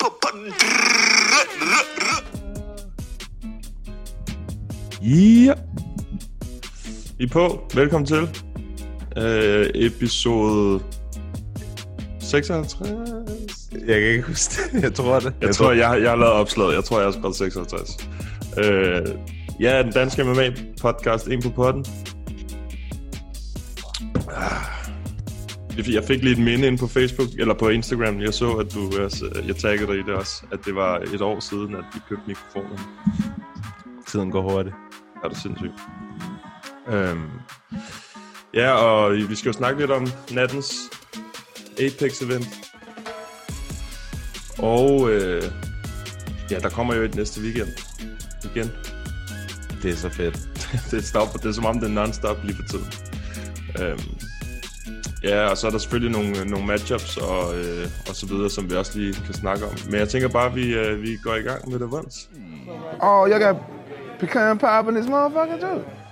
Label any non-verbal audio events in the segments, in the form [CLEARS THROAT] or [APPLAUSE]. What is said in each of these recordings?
På. Ja. I er på. Velkommen til. Uh, episode 56. Jeg kan ikke huske det. Jeg tror det. Jeg tror, jeg, jeg har lavet opslaget. Jeg tror, jeg har skrevet 56. Uh, ja, den danske MMA podcast, En på potten. Ah. Jeg fik lige et minde ind på Facebook, eller på Instagram. Jeg så, at du, jeg taggede dig i det også, at det var et år siden, at vi købte mikrofonen. Tiden går hurtigt. Er det sindssygt. Øhm, ja, og vi skal jo snakke lidt om nattens Apex-event. Og øh, ja, der kommer jo et næste weekend igen. Det er så fedt. [LAUGHS] det, er stop, det er som om, det er non-stop lige for tiden. Øhm, ja, og så er der selvfølgelig nogle, øh, nogle matchups og, øh, og så videre, som vi også lige kan snakke om. Men jeg tænker bare, at vi, øh, vi går i gang med det once. Oh, jeg got pecan pie in this motherfucker too.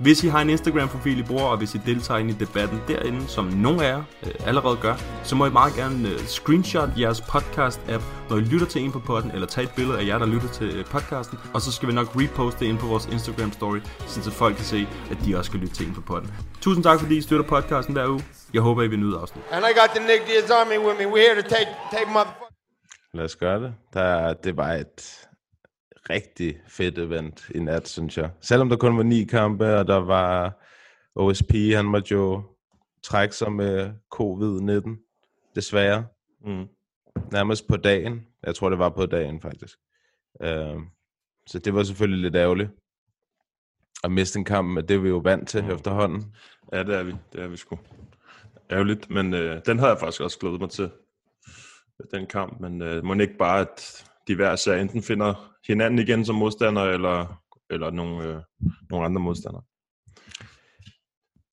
Hvis I har en Instagram-profil, I bruger, og hvis I deltager ind i debatten derinde, som nogle af jer øh, allerede gør, så må I meget gerne øh, screenshot jeres podcast-app, når I lytter til en på podden, eller tage et billede af jer, der lytter til øh, podcasten, og så skal vi nok reposte det ind på vores Instagram-story, så folk kan se, at de også skal lytte til en på podden. Tusind tak, fordi I støtter podcasten hver uge. Jeg håber, I vil nyde afsnit. And I got the Nick Diaz Army with me. We're here to take take motherfucker. Lad os gøre det. Der, det var et rigtig fedt event i nat, synes jeg. Selvom der kun var ni kampe, og der var OSP, han måtte jo trække sig med covid-19, desværre. Mm. Nærmest på dagen. Jeg tror, det var på dagen, faktisk. Uh, så det var selvfølgelig lidt ærgerligt. At miste en kamp, men det er vi jo vant til mm. efterhånden. Ja, det er vi. Det er vi sgu. Ærgerligt, men øh, den havde jeg faktisk også glædet mig til. Den kamp, men øh, må ikke bare, at de hver ser enten finder hinanden igen som modstander, eller, eller nogle, øh, nogle andre modstandere.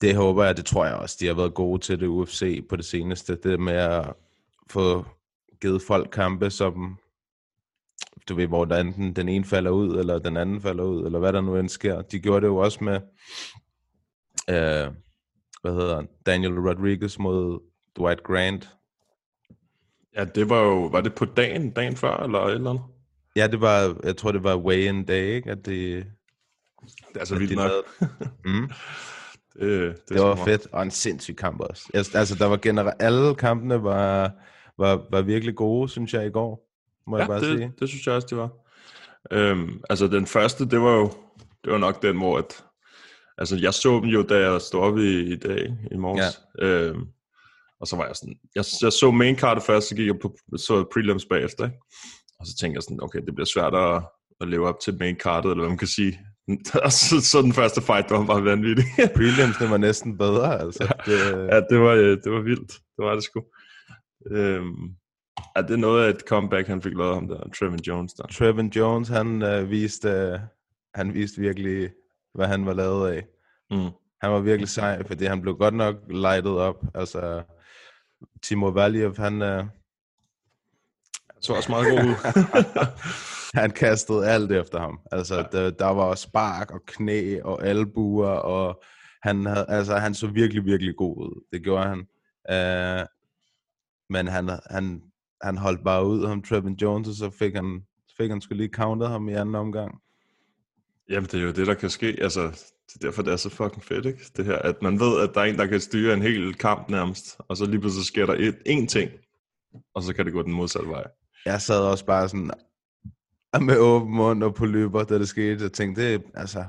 Det håber jeg, det tror jeg også. De har været gode til det UFC på det seneste. Det med at få givet folk kampe, som du ved, hvor der enten den ene falder ud, eller den anden falder ud, eller hvad der nu end sker. De gjorde det jo også med, øh, hvad hedder han, Daniel Rodriguez mod Dwight Grant. Ja, det var jo, var det på dagen, dagen før, eller et eller andet? Ja, det var, jeg tror det var weigh-in day, ikke? At det, Det er så at vildt de nok. mm. [LAUGHS] Det, det, det var fedt, og en sindssyg kamp også. Jeg, altså, der var generelt, alle kampene var, var, var virkelig gode, synes jeg, i går, må Ja, jeg bare det, sige. det synes jeg også, det var. Øhm, altså den første, det var jo det var nok den, hvor at, altså jeg så dem jo, da jeg stod op i, i dag, i morges. Ja. Øhm, og så var jeg sådan, jeg, jeg så main cardet først, så gik jeg på, så prelims bagefter, ikke? Og så tænkte jeg sådan, okay, det bliver svært at, at leve op til main cardet, eller hvad man kan sige. [LAUGHS] Så, så den første fight, der var bare vanvittig. [LAUGHS] Prelimsene var næsten bedre, altså. Det, ja, det var, øh, det var vildt. Det var det sgu. Øhm, ja, det er noget af et comeback, han fik lavet ham der, Trevin Jones der. Trevin Jones, han øh, viste, øh, han viste virkelig, hvad han var lavet af. Mm. Han var virkelig sej, fordi han blev godt nok lightet op. Altså, Timo Valjev, han, øh, Så også meget god ud. [LAUGHS] han kastede alt efter ham. Altså, ja. der, der var spark og knæ og albuer, og han, havde, altså, han så virkelig, virkelig god ud. Det gjorde han. Uh, men han, han, han holdt bare ud, ham Trevin Jones, og så fik han, fik han skulle lige countet ham i anden omgang. Jamen, det er jo det, der kan ske. Altså, det er derfor, det er så fucking fedt, ikke? Det her, at man ved, at der er en, der kan styre en hel kamp nærmest, og så lige pludselig sker der et, én ting, og så kan det gå den modsatte vej. Jeg sad også bare sådan med åben mund og på løber, da det skete. Jeg tænkte, det, altså,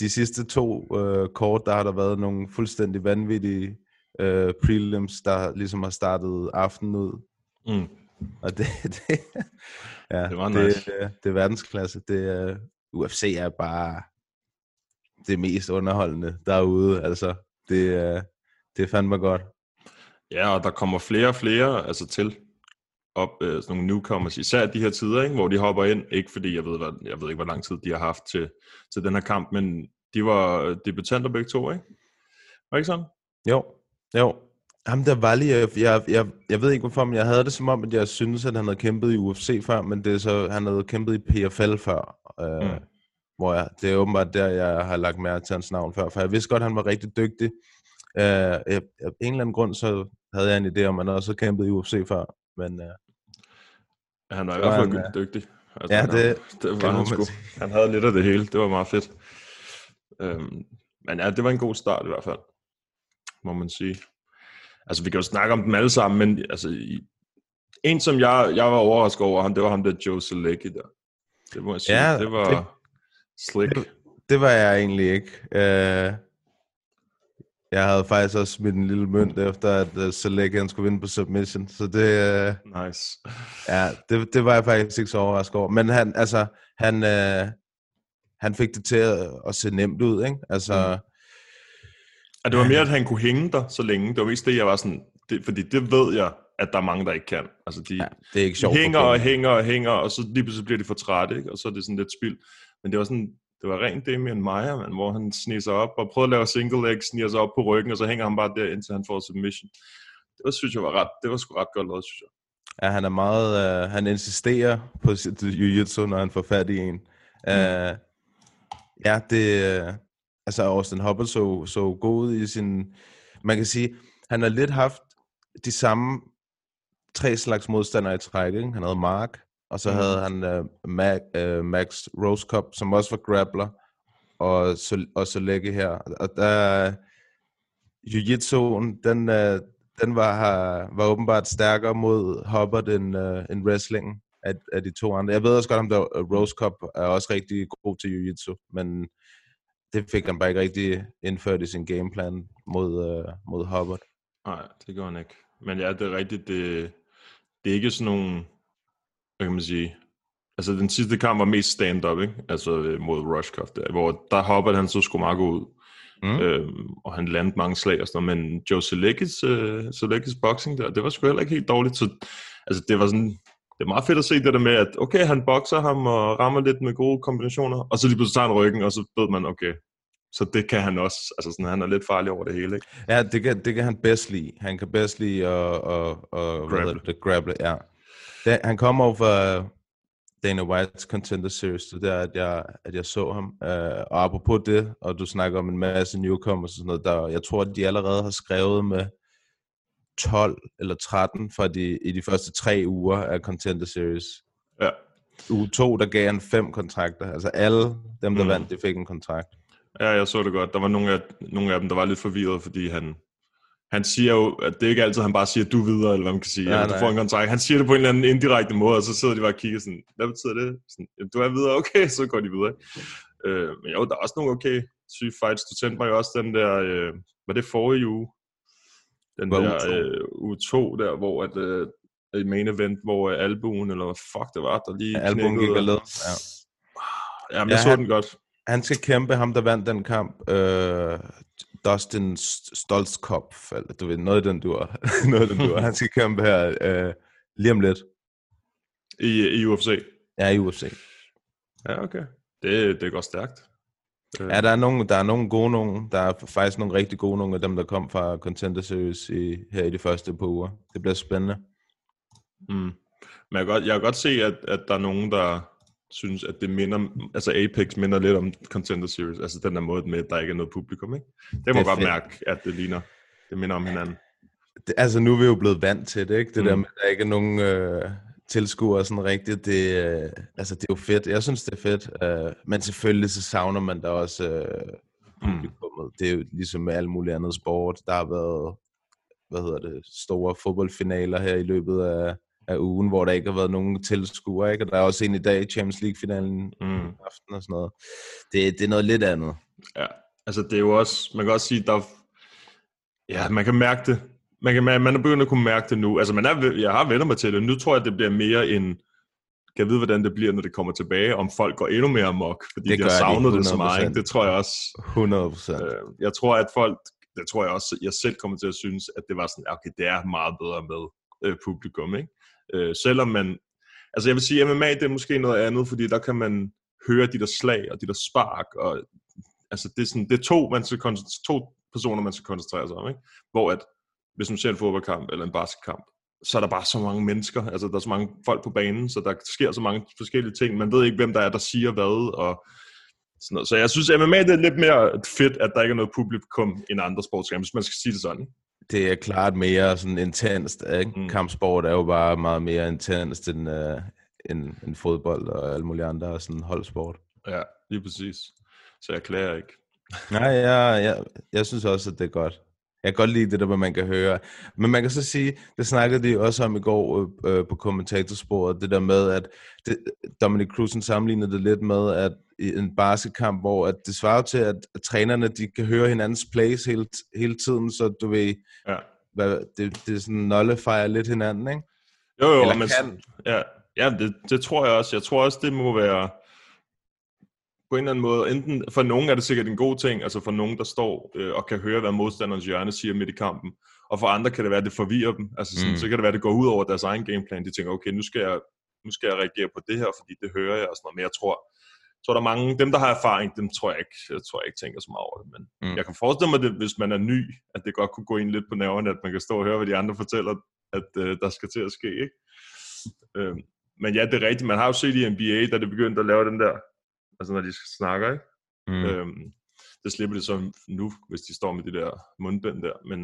de sidste to øh, kort, der har der været nogle fuldstændig vanvittige øh, prelims, der ligesom har startet aftenen ud. Mm. Og det, [LAUGHS] det, ja, Det var det, nice. øh, det er verdensklasse. Det, er- UFC er bare det mest underholdende derude. Altså, det, er- det er fandme godt. Ja, og der kommer flere og flere altså til op, øh, sådan nogle newcomers, især de her tider, ikke, hvor de hopper ind, ikke fordi jeg ved, hvad, jeg ved ikke, hvor lang tid de har haft til, til den her kamp, men de var debutanter begge to, ikke? Var ikke sådan? Jo, jo. Ham der var lige, jeg, jeg, jeg ved ikke hvorfor, men jeg havde det som om, at jeg synes, at han havde kæmpet i UFC før, men det er så, han havde kæmpet i PFL før. Øh, Mm. Hvor jeg, det er åbenbart der, jeg har lagt mærke til hans navn før, for jeg vidste godt, at han var rigtig dygtig. Øh, af en eller anden grund, så havde jeg en idé om, at han også kæmpet i UFC før, men øh, Han var i hvert fald han, han, dygtig. Altså, ja, det- det det var han sgu. Han havde lidt af det hele. Det var meget fedt. Øhm, men ja, det var en god start i hvert fald, må man sige. Altså, vi kan jo snakke om dem alle sammen, men altså, i, en, som jeg, jeg var overrasket over, ham, det var ham der Joe Selecki der. Det må jeg sige. Ja, det var det- slick. det, det var jeg egentlig ikke. Øh, jeg havde faktisk også smidt en lille mønt efter, at uh, Selek han skulle vinde på submission, så det... Øh, Nice. Ja, det, det var jeg faktisk ikke så overrasket over. Men han, altså, han, øh, han fik det til at, at se nemt ud, ikke? Altså, Mm. Og det var mere, at han kunne hænge der så længe. Det var mest det, jeg var sådan... Det, fordi det ved jeg, at der er mange, der ikke kan. Altså, de, ja, det er ikke sjovt. hænger og hænger og hænger, og så lige pludselig bliver de for trætte, ikke? og så er det sådan lidt spild. Men det var sådan, det var rent Damien Meyer, man, hvor han sniger sig op og prøver at lave single leg, sniger sig op på ryggen, og så hænger han bare der, indtil han får submission. Det var, synes jeg var ret, det var sgu ret godt lavet, synes jeg. Ja, han er meget... Øh, han insisterer på sit jiu-jitsu, når han får fat i en. Mm. Øh, ja, det... Øh, altså, Austin Hopper så, så god ud i sin... Man kan sige, han har lidt haft de samme tre slags modstandere i træk. Ikke? Han havde Mark, og så Mm. havde han øh, Mac, øh, Max Rosecop, som også var grappler, og så, og så lægge her. Og der... Jiu-jitsu'en, den, øh, den var, var åbenbart stærkere mod Hubbard end, uh, end wrestling af, af de to andre. Jeg ved også godt, om der uh, Rose Cup er også rigtig god til Jiu-Jitsu, men det fik han bare ikke rigtig indført i sin gameplan mod, uh, mod Hubbard. Nej, det gør han ikke. Men ja, det er rigtigt, det, det er ikke sådan nogle, hvad kan man sige, altså den sidste kamp var mest stand-up, ikke? Altså øh, mod Rushcraft, der, hvor der hoppede han så sgu meget ud. Mm. Øhm, og han landede mange slag og sådan noget, men Joe Selecki's, øh, Selecki's boxing der, det var sgu heller ikke helt dårligt. Så, altså det var sådan, det er meget fedt at se det der med, at okay, han bokser ham og rammer lidt med gode kombinationer, og så lige pludselig tager han ryggen, og så ved man, okay, så det kan han også. Altså sådan, han er lidt farlig over det hele, ikke? Ja, det kan, det kan han bedst lide. Han kan bedst lide at, at, at hedder det, grapple. Ja. Det, han kommer over fra Dana White's Contender Series, det der, at jeg, at jeg så ham. Uh, og apropos det, og du snakker om en masse newcomers og sådan noget, der, jeg tror, at de allerede har skrevet med 12 eller 13 for de, i de første tre uger af Contender Series. Ja. Uge 2, der gav han fem kontrakter. Altså alle dem, der mm. vandt, de fik en kontrakt. Ja, jeg så det godt. Der var nogle af, nogle af dem, der var lidt forvirret, fordi han, han siger jo, at det er ikke altid, han bare siger, du videre, eller hvad man kan sige, ja, du får en kontrakt. Han siger det på en eller anden indirekte måde, og så sidder de bare og kigger sådan, hvad betyder det? Sådan, "Jamen, du er videre, okay, så går de videre. Øh, men jo, der er også nogle okay syge fights. Du tændte mig jo også den der, øh, var det forrige uge? Den Var der uge to. øh, uge 2 der, hvor at, øh, i main event, hvor øh, albuen, eller hvad fuck det var, der lige Ja, albuen gik af led, ja. Ja, men Ja, jeg så han- den godt. Han skal kæmpe, ham der vandt den kamp, øh, Dustin St- Stolzkopf, eller du ved, noget den dur. [LAUGHS] noget den dur. Han skal kæmpe her øh, lige om lidt. I, i UFC. Ja, i UFC. Ja, okay. Det, det går stærkt. Øh, Ja, der er, nogle, der er nogle gode nogen. Der er faktisk nogle rigtig gode nogle af dem, der kom fra Contender Series i, her i de første par uger. Det bliver spændende. Mm. Men jeg kan godt, jeg kan godt se, at, at der er nogen, der synes, at det minder, altså Apex minder lidt om Contender Series, altså den der måde med, at der ikke er noget publikum, ikke? Det må Det godt fedt. mærke, at det ligner. Det minder om hinanden. Det, altså, nu er vi jo blevet vant til det, ikke? Det mm. der Mm. med, at der ikke er nogen øh, tilskuere sådan rigtigt. Det, øh, altså, det er jo fedt. Jeg synes, det er fedt. Øh, men selvfølgelig så savner man da også øh, publikummet. Det er jo ligesom med alle mulige andre sport. Der har været, hvad hedder det, store fodboldfinaler her i løbet af, af ugen, hvor der ikke har været nogen tilskuere, ikke? Og der er også en i dag, Champions League-finalen Mm. i aften og sådan noget. Det, det er noget lidt andet. Ja, altså det er jo også, man kan også sige, der er, ja, man kan mærke det. Man, kan, man er begyndt at kunne mærke det nu. Altså man er, jeg har vendt mig til det. Nu tror jeg, det bliver mere en, kan vide, hvordan det bliver, når det kommer tilbage, om folk går endnu mere amok, fordi Det de har de, savnet det så 100%. meget. Ikke? Det tror jeg også. 100 procent. Øh, jeg tror, at folk, det tror jeg også, jeg selv kommer til at synes, at det var sådan, okay, det er meget bedre med øh, publikum, ikke? Øh, selvom man, altså jeg vil sige, MMA, det er måske noget andet, fordi der kan man høre de der slag og de der spark, og altså det er, sådan, det er to, man skal, to personer, man skal koncentrere sig om, ikke? Hvor at, hvis man ser en fodboldkamp eller en basketkamp, så er der bare så mange mennesker, altså der er så mange folk på banen, så der sker så mange forskellige ting. Man ved ikke, hvem der er, der siger hvad, og sådan noget. Så jeg synes, MMA det er lidt mere fedt, at der ikke er noget publikum end andre sportsgrene, hvis man skal sige det sådan. Det er klart mere sådan intenst. Ikke? Mm. Kampsport er jo bare meget mere intenst end, uh, end, end fodbold og alle mulige andre sådan holdsport. Ja, lige præcis. Så jeg klager ikke. [LAUGHS] Nej, jeg, jeg, jeg synes også, at det er godt. Jeg kan godt lide det der, hvad man kan høre. Men man kan så sige, det snakkede de også om i går øh, øh, på kommentatorsporet, det der med, at det, Dominic Cruzen sammenlignede det lidt med, at en basketkamp, hvor at det svarer til, at, at trænerne de kan høre hinandens plays hele, hele tiden, så du ved, Ja. hvad, det, det er sådan nollefejrer lidt hinanden, ikke? Jo, jo, Eller men, kan. ja, ja det, det tror jeg også. Jeg tror også, det må være på en eller anden måde, enten for nogen er det sikkert en god ting, altså for nogen, der står øh, og kan høre, hvad modstanderens hjørne siger midt i kampen, og for andre kan det være, at det forvirrer dem. Altså sådan, mm. så kan det være, at det går ud over deres egen gameplan. De tænker, okay, nu skal jeg, nu skal jeg reagere på det her, fordi det hører jeg og sådan noget. Men jeg tror, jeg tror, der er mange, dem der har erfaring, dem tror jeg ikke, jeg tror jeg ikke tænker så meget over det. Men Mm. jeg kan forestille mig det, hvis man er ny, at det godt kunne gå ind lidt på nerverne, at man kan stå og høre, hvad de andre fortæller, at øh, der skal til at ske, ikke? Øh, men ja, det er rigtigt. Man har jo set i NBA, da det begyndte at lave den der, altså når de snakker, ikke? Mm. Øhm, det slipper det så nu, hvis de står med de der mundbind der. Men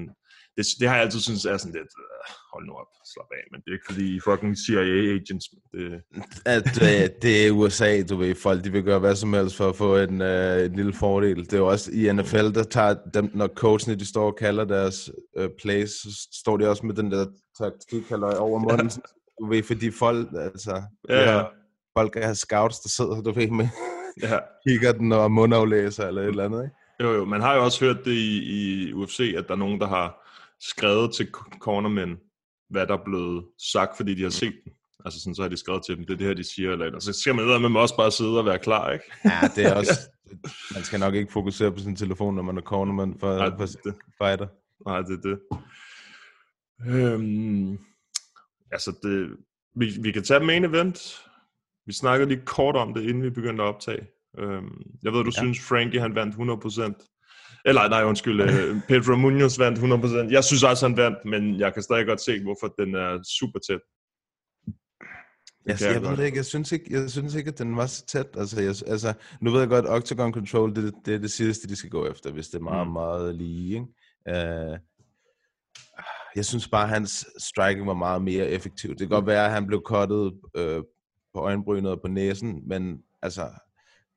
det, det har jeg altid synes er sådan lidt, øh, hold nu op, slap af. Men det er ikke fordi fucking CIA-agents. Det, At øh, det er USA, du ved, folk de vil gøre hvad som helst for at få en, øh, en lille fordel. Det er jo også i NFL, der tager dem, når coachene de står og kalder deres øh, plays, så står de også med den der taktik over munden. Du ved, fordi folk, altså, Ja, ja. folk have scouts, der sidder, du ved, med ja. kigger den og mundaflæser eller et eller andet, ikke? Jo, jo, man har jo også hørt det i, i UFC, at der er nogen, der har skrevet til cornermen, hvad der er blevet sagt, fordi de har set den. Altså sådan, så har de skrevet til dem, det er det her, de siger, eller, eller. Så skal man med også bare sidde og være klar, ikke? Ja, det er [LAUGHS] også... Man skal nok ikke fokusere på sin telefon, når man er cornerman for, Nej, for det, fighter. nej, det er det. Øhm, altså, det, vi, vi kan tage main event. Vi snakkede lige kort om det, inden vi begyndte at optage. Øhm, jeg ved, du ja. Synes, Frankie han vandt 100%. Eller nej, undskyld, øh, [LAUGHS] Pedro Munoz vandt 100%. Jeg synes også, han vandt, men jeg kan stadig godt se, hvorfor den er super tæt. Det Jeg, kan jeg, ved det ikke, jeg synes ikke, jeg synes ikke, at den var så tæt. Altså, jeg, altså, nu ved jeg godt, Octagon Control, det, det er det sidste, de skal gå efter, hvis det er meget, Mm. mm. meget lige. Ikke? Uh, jeg synes bare, at hans striking var meget mere effektiv. Det kan godt være, at han blev cuttet øh, på øjenbrynet og på næsen, men altså,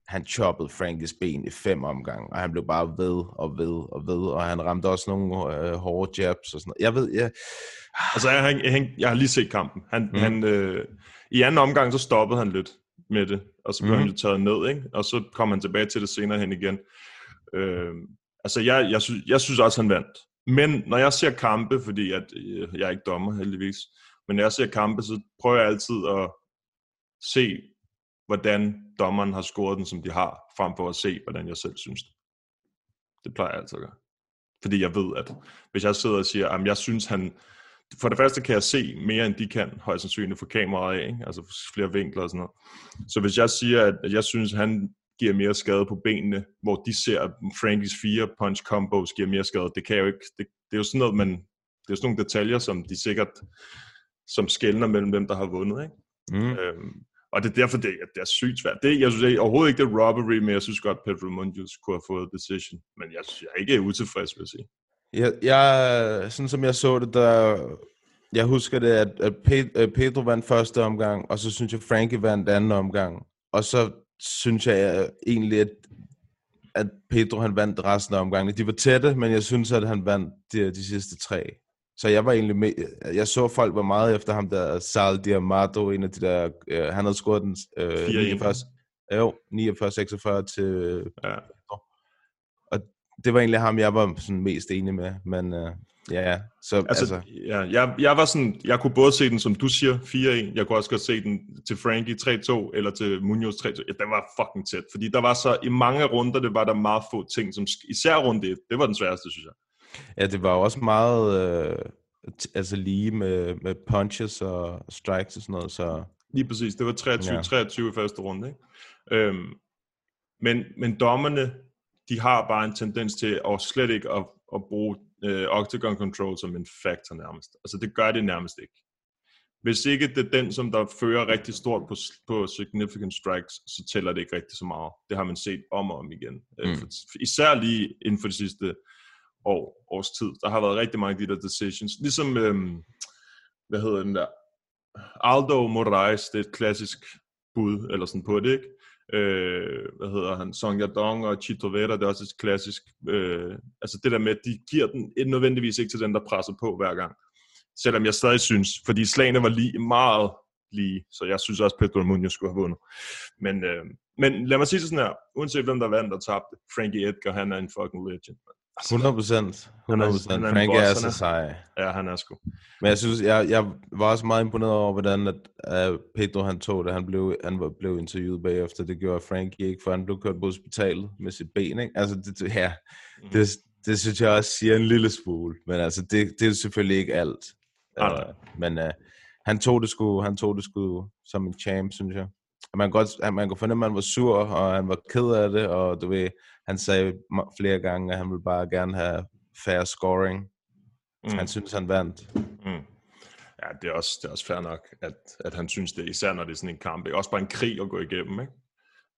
han choppede Frankies ben i fem omgange, og han blev bare ved og ved og ved, og han ramte også nogle øh, hårde jabs og sådan noget. Jeg ved, jeg, Altså, jeg, jeg, jeg, jeg har lige set kampen. Han, mm. Han, øh, I anden omgang, så stoppede han lidt med det, og så blev mm. Mhm. han jo taget ned, ikke? og så kom han tilbage til det senere hen igen. Øh, altså, jeg, jeg, synes, jeg synes også, han vandt. Men når jeg ser kampe, fordi at, øh, jeg er ikke dommer heldigvis, men når jeg ser kampe, så prøver jeg altid at se, hvordan dommeren har scoret den, som de har, frem for at se, hvordan jeg selv synes det. Det plejer jeg altid at gøre. Fordi jeg ved, at hvis jeg sidder og siger, at jeg synes, han... For det første kan jeg se mere, end de kan, højst sandsynligt, for kameraet af, ikke? altså flere vinkler og sådan noget. Så hvis jeg siger, at jeg synes, han giver mere skade på benene, hvor de ser, at Frankies fire punch combos giver mere skade, det kan jeg jo ikke... Det, det er jo sådan noget, man... Det er jo sådan nogle detaljer, som de sikkert som skældner mellem dem, der har vundet, ikke? mm. Øhm, og det er derfor, det, det er sygt svært. Det, jeg synes det er overhovedet ikke, det er robbery, men jeg synes godt, Pedro Munoz kunne have fået decision. Men jeg, synes, jeg er ikke utilfreds, vil jeg sige. Jeg, jeg, sådan som jeg så det, der, jeg husker det, at, at øh, Pedro vandt første omgang, og så synes jeg, Frankie vandt anden omgang. Og så synes jeg øh, egentlig, at, at Pedro han vandt resten af omgangen. De var tætte, men jeg synes, at han vandt de, de sidste tre. Så jeg var egentlig med, jeg så folk var meget efter ham der, Sal Diamato, en af de der, øh, han havde scoret den øh, 4-1. 49, jo, 49-46 til Ja. det var egentlig ham, jeg var sådan mest enig med, men uh, ja. Så, Altså, altså, ja, jeg, jeg var sådan, jeg kunne både se den, som du siger, 4-1, jeg kunne også godt se den til Frankie 3-2, eller til Munoz 3-2. Ja, den var fucking tæt, fordi der var så, i mange runder, det var der meget få ting, som, især runde 1, det var den sværeste, synes jeg. Ja, det var jo også meget øh, t- altså lige med, med punches og strikes og sådan noget, så Lige præcis, det var 23-23 Ja. i første runde, ikke? Øhm, men, men dommerne, de har bare en tendens til at slet ikke at, at bruge øh, octagon control som en factor nærmest. Altså det gør det nærmest ikke. Hvis ikke det er den, som der fører rigtig stort på, på significant strikes, så tæller det ikke rigtig så meget. Det har man set om og om igen. Mm. Mm. For, især lige inden for de sidste år, års tid. Der har været rigtig mange af de der decisions. Ligesom, øhm, hvad hedder den der? Aldo Moraes, det er et klassisk bud, eller sådan på det, ikke? Øh, hvad hedder han? Song Yadong og Chito Vera, det er også et klassisk, øh, altså det der med, at de giver den nødvendigvis ikke til den, der presser på hver gang. Selvom jeg stadig synes, fordi slagene var lige meget lige, så jeg synes også, Pedro Munoz skulle have vundet. Men, øh, men lad mig sige det sådan her, uanset hvem der vandt og tabte, Frankie Edgar, han er en fucking legend. Man. 100 procent. 100 procent. er Frank er så er. sej. Ja, han er sgu. Men jeg synes, jeg, jeg var også meget imponeret over, hvordan at, uh, Pedro han tog det. Han blev, han blev interviewet bagefter. Det gjorde Frankie ikke, for han blev kørt på hospitalet med sit ben. Ikke? Altså, det, ja, Mhm. det, det synes jeg også siger en lille smule. Men altså, det, det er selvfølgelig ikke alt. Nej, nej. Uh, men uh, han tog det sgu, han tog det sgu som en champ, synes jeg. Og Man, godt, man kunne fornemme, at han var sur, og han var ked af det, og du ved, han sagde flere gange, at han ville bare gerne have fair scoring. Mm. Han synes, han vandt. Mm. Ja, det er også, det er også fair nok, at, at han synes det, især når det er sådan en kamp. Det er også bare en krig at gå igennem, ikke?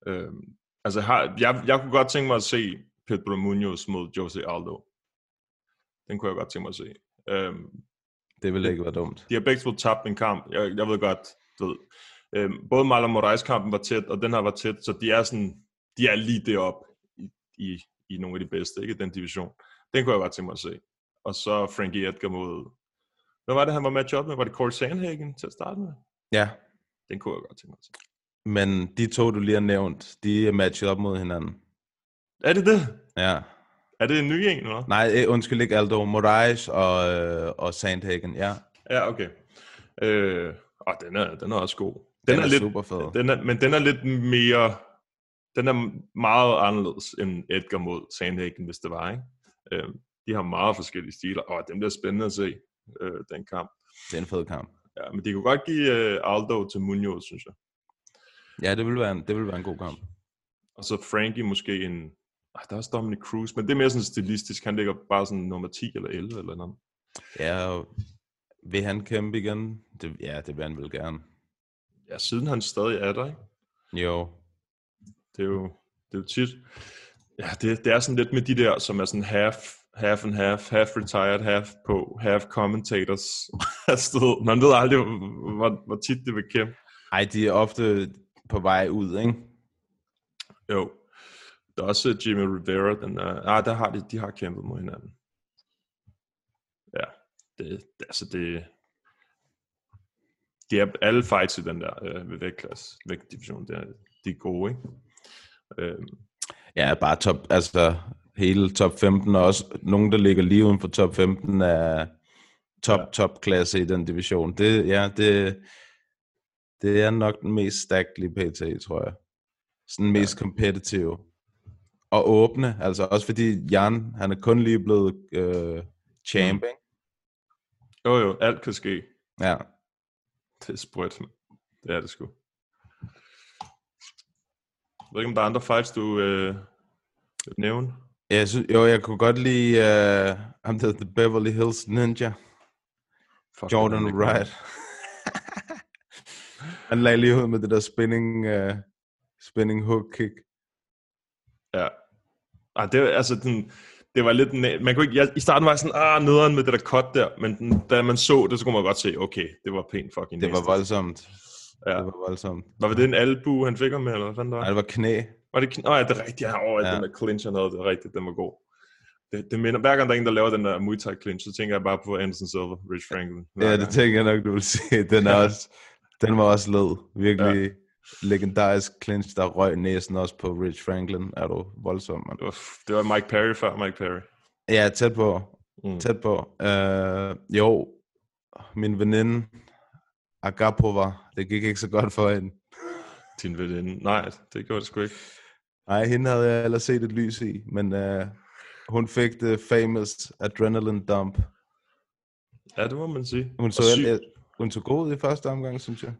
Øhm, altså, har, jeg, jeg kunne godt tænke mig at se Pedro Munoz mod Jose Aldo. Den kunne jeg godt tænke mig at se. Øhm, Det ville ikke være dumt. de har begge to tabt en kamp. Jeg, jeg ved godt, du ved. Øhm, både Marlon Moraes-kampen var tæt, og den her var tæt, så de er sådan, de er lige deroppe i, i, nogle af de bedste, ikke? Den division. Den kunne jeg godt tænke mig at se. Og så Frankie Edgar mod... Hvad var det, han var match up med? Var det Corey Sandhagen til at starte med? Ja, Den kunne jeg godt tænke mig at se. men de to, du lige har nævnt, de er matchet op mod hinanden. Er det det? Ja. Er det en ny en, eller? Nej, eh, undskyld ikke Aldo. Moraes og, øh, og Sandhagen, ja. Ja, okay. Øh, og den er, den er også god. Den, den er, er super fed. Den er, men den er lidt mere... Den er meget anderledes end Edgar mod Sandhagen, hvis det var, ikke? Øh, de har meget forskellige stiler, og den bliver spændende at se, øh, den kamp. Det er en fed kamp. Ja, men de kunne godt give øh, Aldo til Munoz, synes jeg. Ja, det vil være en, det vil være en god kamp. Og så Frankie måske en... Ej, der er også Dominic Cruz, men det er mere sådan stilistisk. Han ligger bare sådan nummer 10 eller 11 eller noget. Ja, og vil han kæmpe igen? Det, ja, det vil han vel gerne. Ja, siden han stadig er der, ikke? Jo. Det er jo, det er jo tit... Ja, det, det er sådan lidt med de der, som er sådan half, half and half, half retired, half på, half commentators. [LAUGHS] altså, man ved aldrig, hvor, hvor tit det vil kæmpe. Ej, de er ofte på vej ud, ikke? Jo. Der er også øh, Jimmy Rivera, den er, ah, der har de, de har kæmpet mod hinanden. Ja, det, det altså det, det er alle fights i den der øh, ved vægtklasse, vægtdivision, det er, de er gode, ikke? Øhm, Ja, bare top, altså hele top 15, og også nogen, der ligger lige uden for top 15, er top, ja. top klasse i den division. Det, ja, det, det er nok den mest stacked lige pt, tror jeg. Sådan mest ja. competitive. Og åbne, altså også fordi Jan, han er kun lige blevet øh, champ, ikke? jo jo, alt kan ske. Ja. Det er sprødt. Det er det sgu. Jeg ved ikke, om der er andre fights, du øh, vil nævne? Ja, Jeg synes, jo, jeg kunne godt lide uh, ham der The Beverly Hills Ninja. Fuck, Jordan det Wright. Han lagde lige ud med det der spinning, uh, spinning hook kick. Ja. Ej, det, var- altså, den, det var lidt... Man kunne ikke, jeg, I starten var jeg sådan, ah, nederen med det der cut der, men den, da man så det, så kunne man godt se, okay, det var pænt fucking Det var nasty. voldsomt. Ja. Det var voldsomt. Var det en albu, han fik ham med, eller hvad fanden det var? Nej, det var knæ. Var det kn- Nå, ja, det er rigtigt. Ja, over, ja. Ja. den der clinch, han havde, det er rigtigt, den var god. Det, det minder, hver gang der er en, der laver den der Muay Thai clinch, så tænker jeg bare på Anderson Silva, Rich Franklin. Hver Ja, det gang. tænker jeg nok, du vil sige. [LAUGHS] Den, er Ja. også, den var også led. Virkelig, legendarisk clinch, der røg næsen også på Rich Franklin. Er du voldsom, mand? Det var, det var Mike Perry før Mike Perry. Ja, tæt på. Mm. Tæt på. Uh, jo, min veninde, Agapova, det gik ikke så godt for hende. Din veninde. Nej, det gjorde det sgu ikke. Nej, hende havde jeg ellers set et lys i, men uh, hun fik det famous adrenaline dump. Ja, det må man sige. Hun så, syg- hun så god ud i første omgang, synes jeg.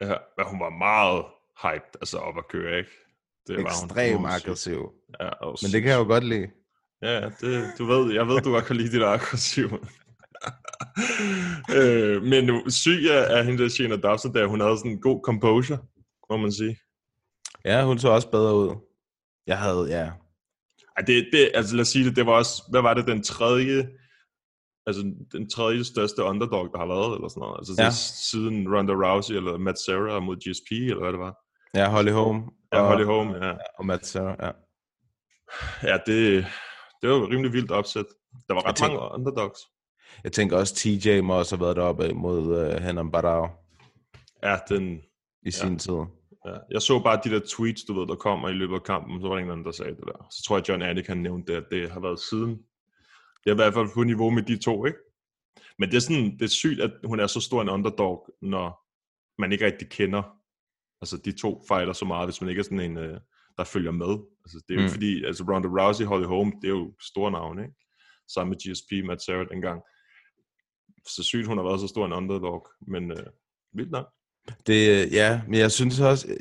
Ja, men hun var meget hyped, altså op at køre, ikke? Det var. Ekstrem Hun aggressiv. Ja, Men det kan jeg jo godt lide. Ja, ja, det, du ved, jeg ved, du godt kan lide det der aggressive. Øh, men nu, syg er, er hende der Shana Dobson, der hun havde sådan en god composure, må man sige. Ja, hun så også bedre ud. Jeg havde, ja. Ej, det, det, altså lad os sige det, det var også, hvad var det, den tredje, altså den tredje største underdog, der har været, eller sådan noget. Altså Ja. siden Ronda Rousey, eller Matt Serra mod GSP, eller hvad det var. Ja, Holly Holm. Ja, Holly Holm, ja. Og Matt Serra, ja. Ja, det, det var rimelig vildt opsæt. Der var ret tænker- mange underdogs. Jeg tænker også, TJ må også have været deroppe mod uh, Henan Barao Ja, den, i Ja. sin tid. Ja, jeg så bare de der tweets, du ved, der kommer i løbet af kampen, så var der ingen anden, der sagde det der. Så tror jeg, John Anik han nævnte det, at det har været siden. Det er i hvert fald på niveau med de to, ikke? Men det er sådan, det er sygt, at hun er så stor en underdog, når man ikke rigtig kender altså de to fighter så meget, hvis man ikke er sådan en, øh, der følger med. Altså, det er jo Mm. fordi, altså Ronda Rousey, Holly Holm, det er jo store navne, ikke? Sammen med GSP, Matt Serra dengang. Så sygt, hun har været så stor en underdog, men øh, vildt nok. Det, øh, ja, men jeg synes også, øh,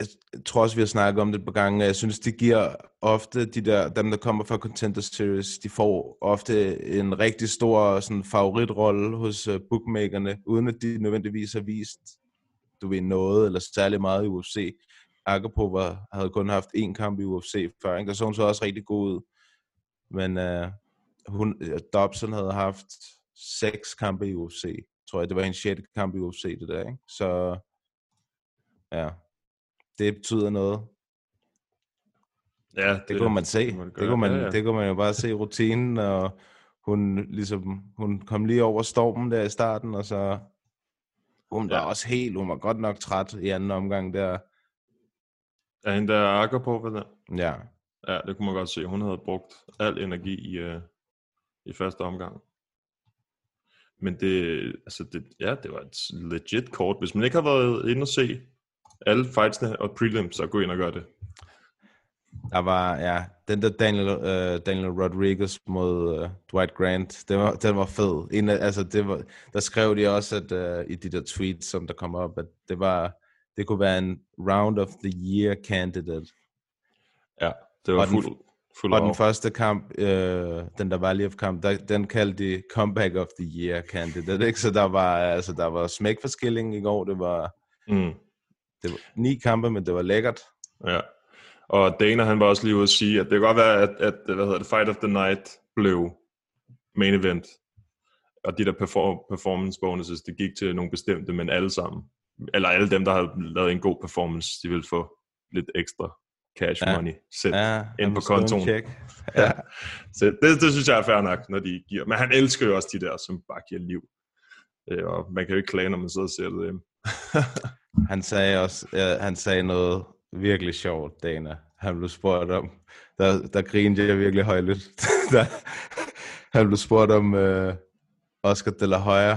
jeg tror også, vi har snakket om det et par gange, jeg synes, det giver ofte de der, dem der kommer fra Contender Series, de får ofte en rigtig stor sådan, favoritrolle hos øh, bookmakerne, uden at de nødvendigvis har vist, du ved, noget eller særlig meget i UFC. Agapova havde kun haft én kamp i UFC før, ikke? der så hun så også rigtig god ud. Men øh, hun, Dobson havde haft seks kampe i UFC, tror jeg. Det var en sjette kamp i UFC, det der, ikke? Så ja, det betyder noget. Ja, Det, det kunne man se. Det, gøre. kunne man, Ja, ja. det kunne man jo bare se rutinen, og hun ligesom, hun kom lige over stormen der i starten, og så hun var Ja. også helt, hun var godt nok træt i anden omgang der. Er hende der akker på, hvad der? Ja, Ja, det kunne man godt se. Hun havde brugt al energi i, uh, i første omgang. Men det, altså det, ja, det var et legit kort. Hvis man ikke har været inde og se alle fightsene og prelims, så gå ind og gør det. der var, ja, den der Daniel, uh, Daniel Rodriguez mod uh, Dwight Grant, den var, den var fed. En af, altså, det var, der skrev de også at, uh, i de der tweets, som der kom op, at det var, det kunne være en round of the year candidate. Ja, det var Og den- fuld Og den første kamp, øh, den der Valiev-kamp, der, den kaldte de comeback of the year candidate, ikke? Så der var, altså, der var smæk for skilling i går. Det var, Mm, det var ni kampe, men det var lækkert. ja. Og Dana, han var også lige ude at sige, at det kan godt være, at, at hvad hedder det, Fight of the Night blev main event. Og de der perform- performance bonuses, det gik til nogle bestemte, men alle sammen. Eller alle dem, der havde lavet en god performance, de ville få lidt ekstra cash Ja. money sendt Ja, ind på kontoen. check. Ja. Så det, det synes jeg er fair nok, når de giver. Men han elsker jo også de der, som bare giver liv. Øh, Og man kan jo ikke klage, når man sidder og ser det hjemme. [LAUGHS] Han sagde også, ja, han sagde noget virkelig sjovt, Dana. Han blev spurgt om, der, der grinede jeg virkelig højlydt. [LAUGHS] der, han blev spurgt om uh, Oscar de la Hoya.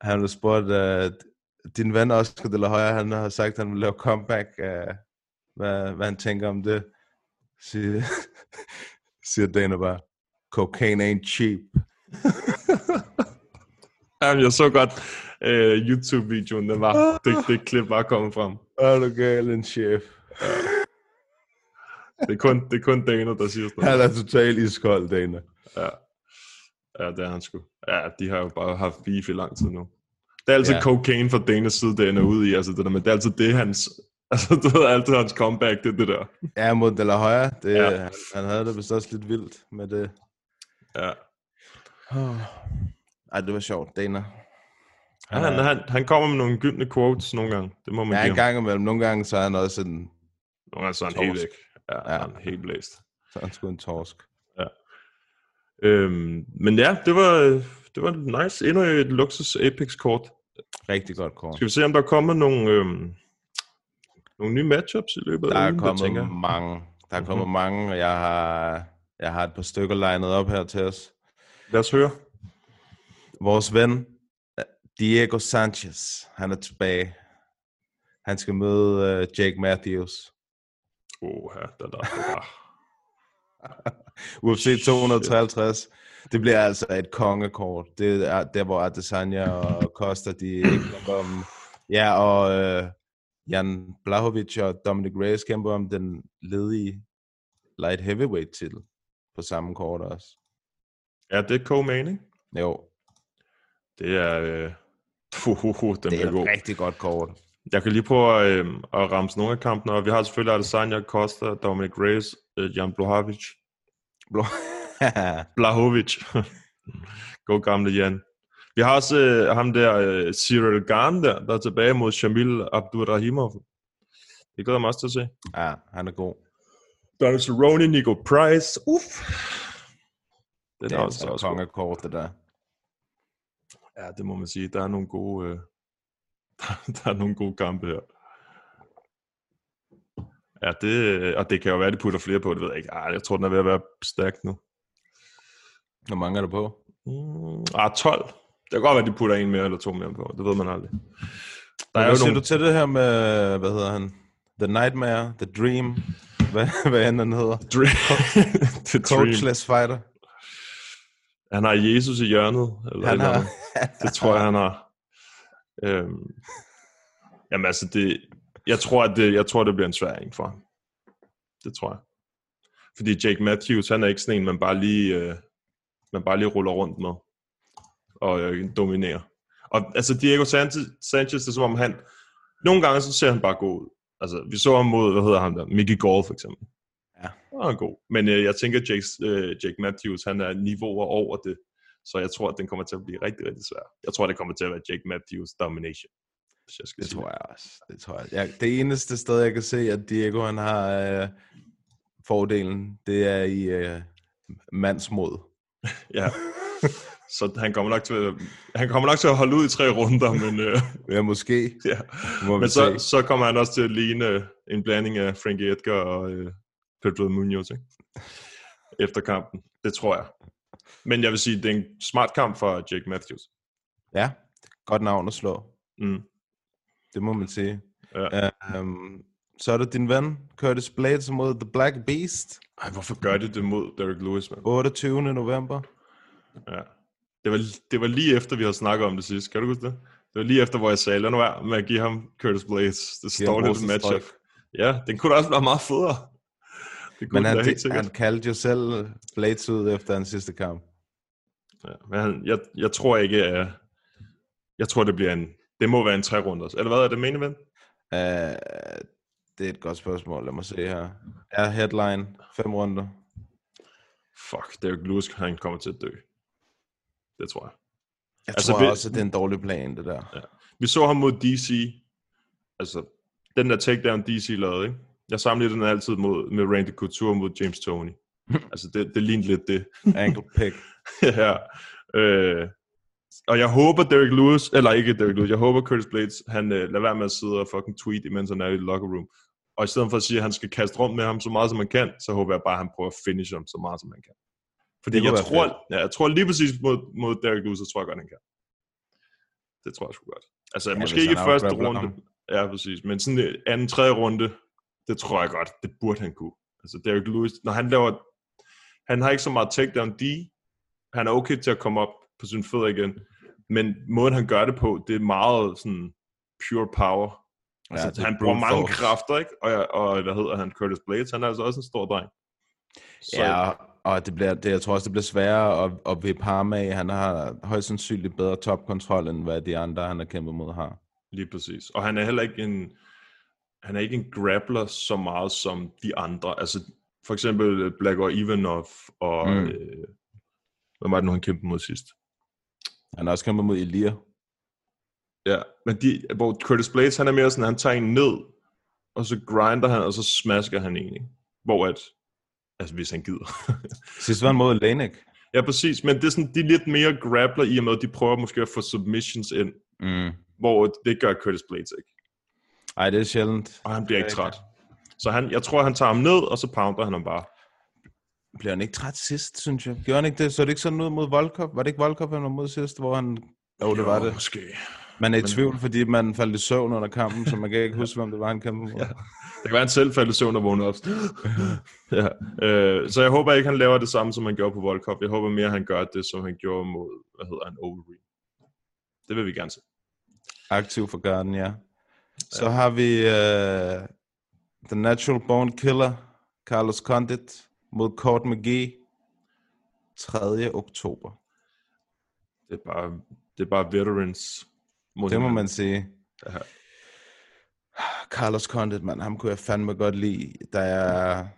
Han blev spurgt, uh, din ven Oscar de la Hoya, han har sagt, at han vil lave comeback. Uh, hvad, hvad han tænker om det. Siger, [LAUGHS] siger Dana bare, cocaine ain't cheap. [LAUGHS] Jamen, jeg så godt øh, YouTube-videoen, den var, det, det klip var kommet frem. Er du gal, en chef? [LAUGHS] Det er kun, det er kun Dana, der siger sådan Han er totalt iskold, Dana. Ja. ja, det er han sgu. Ja, de har jo bare haft beef i lang tid nu. Det er altid Ja. cocaine fra Danas side, det ender ude i. Altså det der, men det er altid det, hans... Altså, du ved altid hans comeback, det det der. Ja, mod De La Hoya. Det, ja. Ja. han, han havde det vist også lidt vildt med det. Ja. Ej, det var sjovt, Dana. Ja, han, han, han kommer med nogle gyldne quotes nogle gange. Det må man Ja, give en gang imellem. Nogle gange så er han også sådan, Nogle gange så er han helt væk. Ja, Ja. ja. han er helt blæst. så er han sgu en torsk. Øhm, men ja, det var, det var nice. Endnu et luksus Apex-kort. Rigtig godt kort. Skal vi se, om der er kommet nogle, øhm, nogle nye matchups i løbet Der af er ugen, kommet tænker mange. Der er kommet Mhm. mange, og jeg har, jeg har et par stykker legnet op her til os. Lad os høre. Vores ven, øh, Diego Sanchez, han er tilbage. Han skal møde uh, Jake Matthews. Åh, ja, der, der, der. UFC 253. Det bliver altså et kongekort. Det er der, hvor Adesanya og Costa, de ikke om... Ja, og øh, Jan Blahovic og Dominic Reyes kæmper om den ledige light heavyweight titel på samme kort også. Er det co-main, ikke? Jo, Det er... Øh, uh, uh, uh, den det er god. rigtig godt kort. Jeg kan lige prøve at, øh, at ramse nogle af kampene, og vi har selvfølgelig Adesanya, Costa, Dominic Reyes, øh, Jan Blahovic. [LAUGHS] Blahovic. [LAUGHS] God gamle Jan. Vi har også øh, ham der, øh, Cyril Gane der, der er tilbage mod Shamil Abdurrahimov. Det glæder mig også til at se. ja, han er god. Donald Cerrone, Nico Price. Uff. Den Det er er også, altså også kongekort, det der. Ja, det må man sige. Der er nogle gode, øh, [LAUGHS] der, der er nogle gode kampe her. Ja, det, og det kan jo være, at de putter flere på, det ved jeg ikke. Ej, jeg tror, den er ved at være stærk nu. Hvor mange er der på? Mm, ah, 12. Det kan godt være, at de putter en mere eller to mere på. Det ved man aldrig. Der er Hvad jo siger nogle... du til det her med, hvad hedder han? The Nightmare, The Dream, [LAUGHS] hvad, hvad end han hedder? [LAUGHS] The Dream. Coachless Fighter. Han har Jesus i hjørnet. Eller Han har-. Det tror jeg, han har. Øhm... Jamen altså, det... Jeg tror, at det, jeg tror, det bliver en svær en for ham. Det tror jeg. Fordi Jake Matthews, han er ikke sådan en, man bare lige, øh, man bare lige ruller rundt med. Og øh, dominerer. Og altså, Diego Sanchez, Sanchez, det er som om han... Nogle gange, så ser han bare god ud. Altså, vi så ham mod, hvad hedder han der? Mickey Gall, for eksempel. Ja. Han er god. Men øh, jeg tænker, Jake, øh, Jake Matthews, han er niveauer over det. Så jeg tror, at den kommer til at blive rigtig, rigtig svær. Jeg tror, det kommer til at være Jake Matthews domination. Hvis jeg skal Det sige tror jeg også. Det tror jeg. Ja, det eneste sted, jeg kan se, at Diego han har øh, fordelen, det er i øh, mandsmod. [LAUGHS] Ja. [LAUGHS] Så han kommer nok til at, han kommer nok til at holde ud i tre runder, men, øh, Ja, måske. ja. Må men så, se. så kommer han også til at ligne øh, en blanding af Frankie Edgar og øh, Pedro Munoz, ikke? Efter kampen. Det tror jeg. Men jeg vil sige, det er en smart kamp for Jake Matthews. Ja, godt navn at slå. Mm. Det må man sige. Ja. Um, så er det din ven, Curtis Blades mod The Black Beast, Ej, hvorfor gør de det mod Derek Lewis, man? 28. november. Ja. Det var, det var lige efter, vi havde snakket om det sidst. Kan du huske det? Det var lige efter, hvor jeg sagde, lad nu være med at give ham Curtis Blades. Det står lidt matchup. Ja, den kunne da også være meget federe. Det kunne Men den han, helt sikkert. han kaldte jo selv Blades ud efter hans sidste kamp. Ja, men han, jeg, jeg tror ikke, at... Jeg tror, det bliver en... Det må være en tre runders. Eller hvad er det, main event? Uh, det er et godt spørgsmål. Lad mig se her. Er headline fem runder? Fuck, Derek Lewis, han kommer til at dø. Det tror jeg. Jeg Altså, tror vi- også, at det er en dårlig plan, det der. Vi så ham mod DC. Altså, den der takedown DC lavede, ikke? Jeg sammenligner den altid mod, med Randy Couture mod James Tony. [LAUGHS] altså, det, det lignede lidt det. Ankle pick. [LAUGHS] ja. Øh, og jeg håber Derek Lewis, eller ikke Derek Lewis, jeg håber Curtis Blades, han øh, lader være med at sidde og fucking tweet, imens han er i locker room. Og i stedet for at sige, at han skal kaste rundt med ham så meget, som man kan, så håber jeg bare, at han prøver at finish ham så meget, som man kan. Fordi jeg tror, fedt. ja, jeg tror lige præcis mod, mod Derek Lewis, så tror jeg godt, han kan. Det tror jeg sgu godt. Altså, Ja, måske ikke i første runde. ham. Ja, præcis. Men sådan en anden, tredje runde, det tror jeg godt, det burde han kunne. Altså, Derek Lewis, når han laver, han har ikke så meget takedown D, han er okay til at komme op på sine fødder igen, men måden han gør det på, det er meget sådan pure power. Ja, Altså, han bruger mange force. kræfter, ikke? Og, og hvad hedder han? Curtis Blades, han er altså også en stor dreng. Så, Ja, og det bliver, det, jeg tror også, det bliver sværere at, at vippe ham af. Han har højst sandsynligt bedre topkontrol, end hvad de andre, han har kæmpet mod, har. Lige præcis. Og han er heller ikke en, han er ikke en grappler så meget som de andre. Altså, for eksempel Blagor Ivanov og, Mm. øh, hvem var det nu, han kæmpede mod sidst? Han har også kæmpet mod Elia. Ja, men de, hvor Curtis Blades, han er mere sådan, han tager en ned, og så grinder han, og så smasker han en, ikke? Hvor at, altså hvis han gider. Sidst var han mod Lanek. ja, præcis, men det er sådan, de er lidt mere grappler i og med, at de prøver måske at få submissions ind. Mm. hvor det gør Curtis Blades ikke. Ej, det er sjældent. Og han bliver ikke træt. Så han, jeg tror, han tager ham ned, og så pounder han ham bare. Bliver han ikke træt sidst, synes jeg? Gjorde han ikke det? Så det ikke sådan ud mod Volkov? Var det ikke Volkov, han var mod sidst, hvor han... Jo, det var det. Måske. Man er i tvivl, fordi man faldt i søvn under kampen, så man kan ikke [LAUGHS] huske, hvem det var, han kæmpede mod. Ja. Det kan være, han selv faldt i søvn og vågnede op. [LAUGHS] ja. øh, så jeg håber ikke, han laver det samme, som han gjorde på World Cup. Jeg håber mere, han gør det, som han gjorde mod, hvad hedder han, Overeem. Det vil vi gerne se. Aktiv for Garden, ja. Så ja. har vi uh, The Natural Born Killer, Carlos Condit mod Court McGee, 3. oktober. Det er bare, det er bare veterans. Mod Det må man sige. Ja. Carlos Condit, man, ham kunne jeg fandme godt lide, da jeg,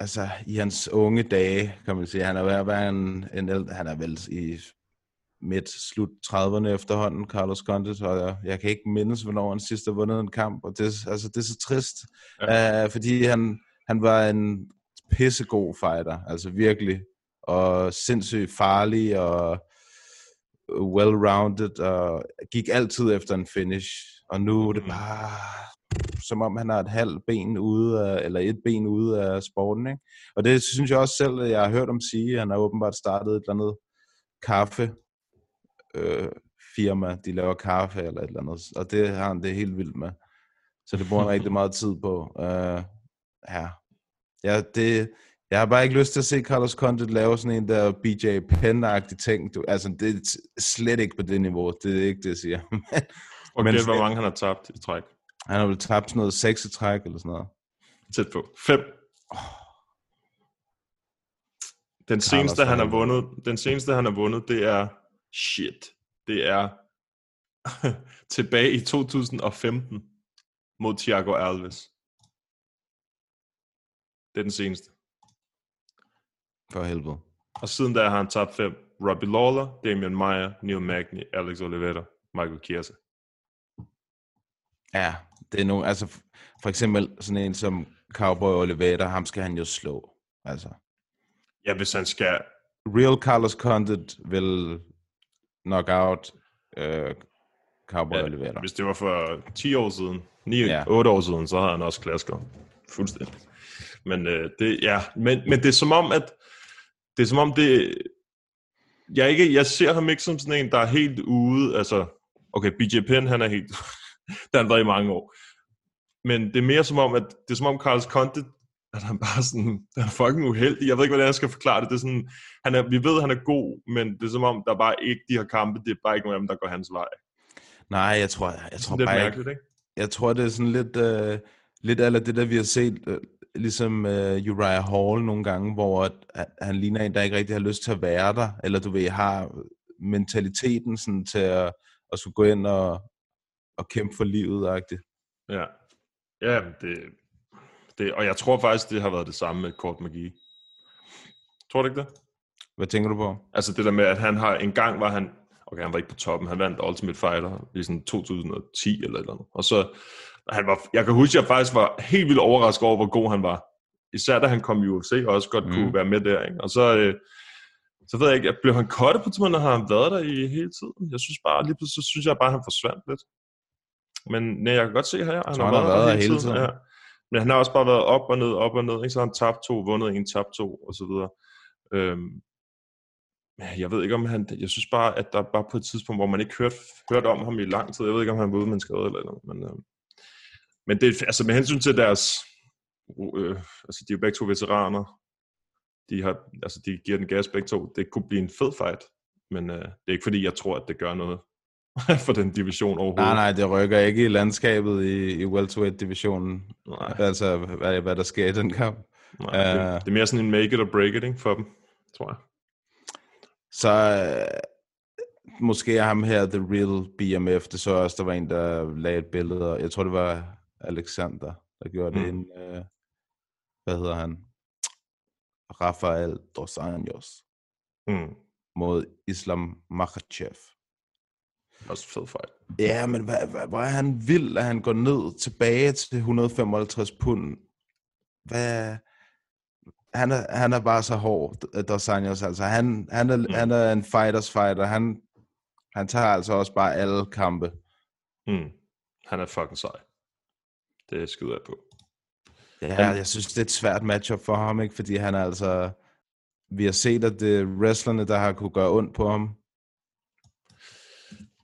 altså i hans unge dage, kan man sige, han er ved at være en, en ældre, han er vel i midt, slut 30'erne efterhånden, Carlos Condit, og jeg, jeg kan ikke mindes, hvornår han sidst har vundet en kamp, og det, er- altså, det er så trist, ja. uh, fordi han, han var en pissegod fighter, altså virkelig, og sindssygt farlig, og well-rounded, og gik altid efter en finish, og nu er det bare som om han har et halvt ben ude af, eller et ben ude af sporten, ikke? Og det synes jeg også selv, at jeg har hørt om sige, han har åbenbart startet et eller andet kaffe øh, firma, de laver kaffe eller et eller andet, og det har han det helt vildt med. Så det bruger han rigtig [LAUGHS] meget tid på. Øh, ja. ja, det, jeg har bare ikke lyst til at se Carlos Condit lave sådan en der BJ Penn-agtig ting. Du, altså, det er slet ikke på det niveau. Det er ikke det, jeg siger. Og [LAUGHS] Men gæt, hvor mange han har tabt i træk. Han har vel tabt sådan noget seks i træk eller sådan noget. Tæt på. Fem. Den seneste, han har vundet, den seneste, han har vundet, det er shit. Det er [LAUGHS] tilbage i 2015 mod Thiago Alves. Det er den seneste. For helvede. Og siden da har han tabt fem. Robbie Lawler, Damian Maia, Neil Magny, Alex Oliveira, Michael Chiesa. Ja, det er nogle, altså for eksempel sådan en som Cowboy Oliveira, ham skal han jo slå. Altså, Ja, hvis han skal... real Carlos Condit vil knock out uh, Cowboy Ja, Oliveira. hvis det var for 10 år siden, 9, Ja. ja. 8 år siden, så havde han også klasker. Fuldstændig. Men øh, det, ja, men, men det er som om, at det er som om det, jeg, ikke, jeg ser ham ikke som sådan en, der er helt ude, altså, okay, BJ Penn, han er helt, [LAUGHS] det har han været i mange år. Men det er mere som om, at det er som om Carlos Conte, at han bare sådan, [LAUGHS] han er fucking uheldig. Jeg ved ikke, hvordan jeg skal forklare det. det er sådan, han er, vi ved, at han er god, men det er som om, der er bare ikke de her kampe, det er bare ikke nogen af dem, der går hans vej. Nej, jeg tror, jeg tror Det er bare ikke, jeg tror, det er sådan lidt, uh, lidt af det der, vi har set, uh, ligesom uh, Uriah Hall nogle gange, hvor at, at han ligner en, der ikke rigtig har lyst til at være der, eller du ved, har mentaliteten sådan til at, at skulle gå ind og, og kæmpe for livet, agtigt. Ja, ja det, det, og jeg tror faktisk, det har været det samme med Kort Magi. Tror du ikke det? Hvad tænker du på? Altså det der med, at han har, en gang var han, okay, han var ikke på toppen, han vandt Ultimate Fighter i sådan 2010 eller et eller andet. Og så, han var, jeg kan huske, at jeg faktisk var helt vildt overrasket over, hvor god han var. Især da han kom i UFC og også godt mm. kunne være med der. Ikke? Og så, øh, så ved jeg ikke, blev han kottet på tidspunkt, har han været der i hele tiden? Jeg synes bare, lige pludselig så synes jeg bare, at han forsvandt lidt. Men nej, jeg kan godt se her, han, tror, han har været der hele tiden. Ja. Men han har også bare været op og ned, op og ned. Ikke? Så har han tabt to, vundet en, tabt to, og så videre. Øhm, jeg ved ikke om han, jeg synes bare, at der bare på et tidspunkt, hvor man ikke hørte, hørte om ham i lang tid, jeg ved ikke om han var ude med en skade eller noget, men, øh, men det, altså med hensyn til deres, øh, altså de er jo begge to veteraner, de, har, altså de giver den gas begge to, det kunne blive en fed fight, men øh, det er ikke fordi, jeg tror, at det gør noget [LAUGHS] for den division overhovedet. Nej, nej, det rykker ikke i landskabet i, i welterweight-divisionen. Altså, hvad, hvad der sker i den kamp. nej det, Øh. det, er mere sådan en make it or break it ikke, for dem, tror jeg. Så øh, måske er ham her, The Real BMF, det så også, der var en, der lagde et billede, og jeg tror, det var Alexander, der gjorde det Mm. mm. en, øh, hvad hedder han? Rafael Dos Anjos Mm. mod Islam Makhachev. Også fed fight. Ja, men hvad, hvad, hvor er han vild, at han går ned tilbage til 155 pund. Hvad... Han er, han er bare så hård, Dos Anjos. Altså, han, han, er, mm. han er en fighters fighter. Han, han tager altså også bare alle kampe. Mm. Han er fucking sej. Det skyder jeg på. Ja, jeg synes, det er et svært matchup for ham, ikke? Fordi han er altså... Vi har set, at det er wrestlerne, der har kunne gøre ondt på ham.